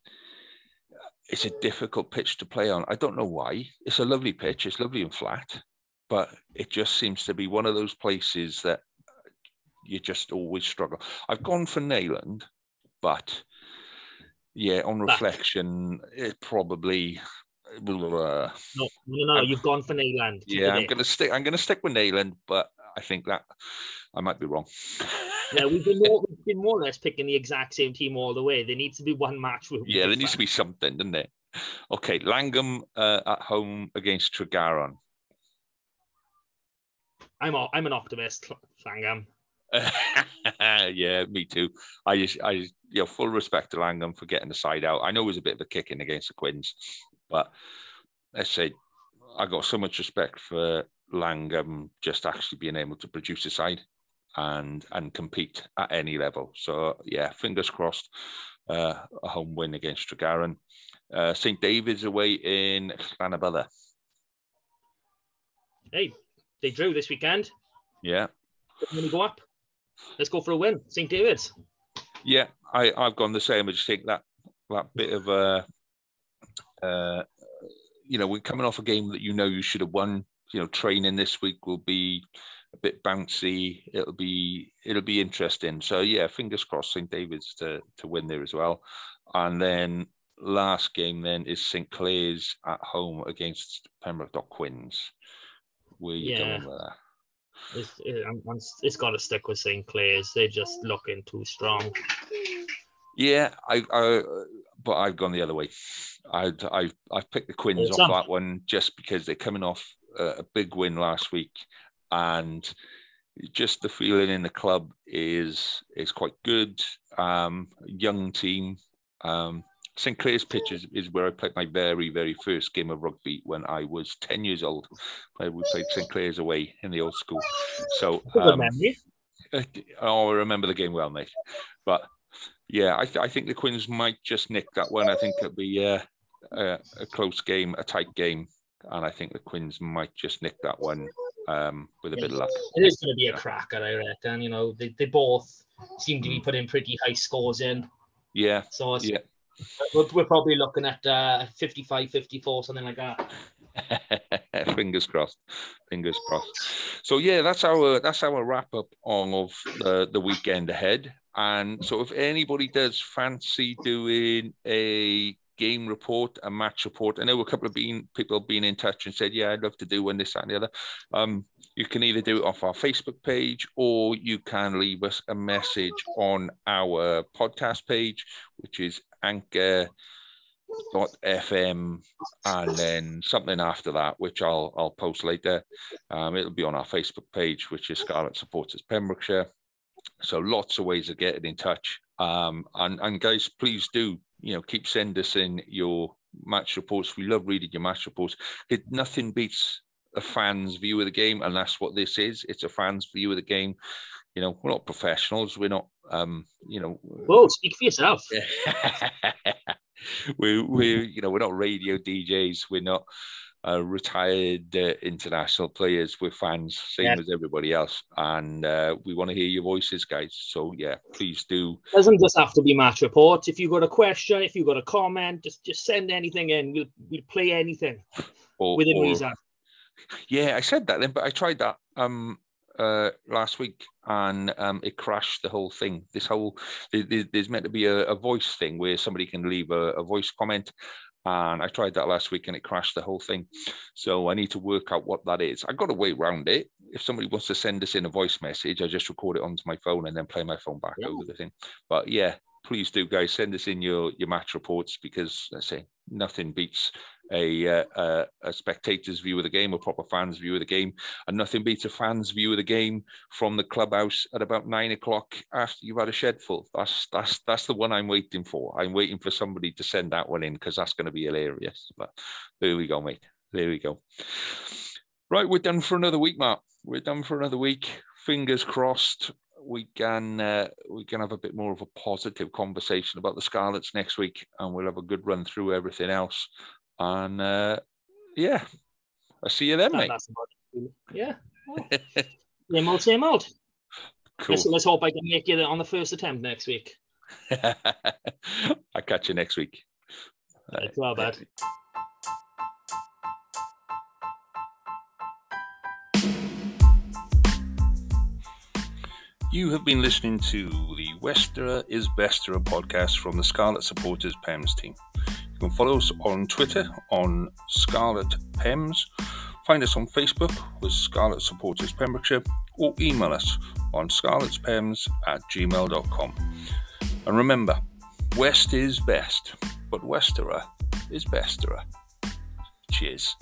it's a difficult pitch to play on. I don't know why. It's a lovely pitch. It's lovely and flat, but it just seems to be one of those places that you just always struggle. I've gone for Neyland, but yeah, on reflection, it probably. uh, No, no, no, you've gone for Neyland. Yeah, I'm gonna stick. I'm gonna stick with Neyland, but I think that I might be wrong. Yeah, we've been more, we've been more or less picking the exact same team all the way. There needs to be one match. With, Yeah, there needs to be something, doesn't there? Okay, Llangwm uh, at home against Tregaron. I'm a, I'm an optimist, Llangwm. yeah, me too. I just, I, you know, full respect to Llangwm for getting the side out. I know it was a bit of a kicking against the Quins, but let's say I got so much respect for Llangwm just actually being able to produce a side and and compete at any level. So yeah, fingers crossed, uh, a home win against Tregaron. Uh, St David's away in Llanabella. Hey, they drew this weekend. Yeah, When we go up, let's go for a win. St. David's. Yeah, I, I've gone the same. I just think that that bit of uh, uh, you know, we're coming off a game that you know you should have won. You know, training this week will be a bit bouncy. It'll be it'll be interesting. So yeah, fingers crossed St David's to to win there as well. And then last game then is St Clears at home against Pembroke Dock Quins. Where you Yeah. going with that? It's, it, it's got to stick with St. Clears. They're just looking too strong. Yeah, I, I but I've gone the other way. I'd, I've I've picked the Quins It's off up. that one just because they're coming off a, a big win last week, and just the feeling in the club is is quite good. Um, young team. Um, St Clears pitch is, is where I played my very very first game of rugby when I was ten years old. Uh, We played St Clears away in the old school. So um. Oh, I remember the game well, mate. But yeah, I, th- I think the Quins might just nick that one. I think it'll be uh, a, a close game, a tight game, and I think the Quins might just nick that one um, with a bit of luck. It is going to be a cracker, I reckon. You know, they, they both seem to be putting pretty high scores in. Yeah, So it's, yeah. we're, we're probably looking at uh, 55, 54, something like that. Fingers crossed. Fingers crossed. So yeah, that's our that's our wrap up on of the, the weekend ahead. And so if anybody does fancy doing a game report, a match report, I know a couple of been, people have been in touch and said, yeah, I'd love to do one, this, that, and the other. Um, you can either do it off our Facebook page or you can leave us a message on our podcast page, which is Anchor dot fm and then something after that which i'll i'll post later. Um, it'll be on our facebook page which is scarlet supporters pembrokeshire. So lots of ways of getting in touch. Um, and and guys please do you know, keep sending us in your match reports. We love reading your match reports. It, nothing beats a fan's view of the game, and that's what this is. It's a fan's view of the game. You know, we're not professionals. We're not, um, you know. Well, speak for yourself. we we you know we're not radio DJs. We're not uh, retired uh, international players. We're fans, same yeah. as everybody else, and uh, we want to hear your voices, guys. So yeah, please do. Doesn't just have to be match reports. If you've got a question, if you've got a comment, just just send anything in. We'll we'll play anything or, within or, reason. Yeah, I said that then, but I tried that um uh last week and um it crashed the whole thing. This whole there's meant to be a, a voice thing where somebody can leave a, a voice comment and I tried that last week and it crashed the whole thing. So I need to work out what that is. I got a way around it. If somebody wants to send us in a voice message, I just record it onto my phone and then play my phone back yeah. over the thing. But yeah, please do, guys, send us in your your match reports because let's say nothing beats a, uh, a spectator's view of the game, a proper fan's view of the game, and nothing beats a fan's view of the game from the clubhouse at about nine o'clock after you've had a shed full. That's that's that's the one I'm waiting for. I'm waiting for somebody to send that one in because that's going to be hilarious. But there we go, mate. There we go. Right, we're done for another week, Mark. We're done for another week. Fingers crossed we can uh, we can have a bit more of a positive conversation about the Scarlets next week, and we'll have a good run through everything else. And uh, yeah, I'll see you then, mate. Yeah. same old, same old. Cool. Let's, let's hope I can make it on the first attempt next week. I'll catch you next week. It's well bad. You have been listening to the Westerer is Besterer podcast from the Scarlet Supporters PEMS team. You can follow us on Twitter on Scarlet PEMS, find us on Facebook with Scarlet Supporters Pembrokeshire, or email us on scarletspems at gmail.com. And remember, West is best, but Westerer is Besterer. Cheers.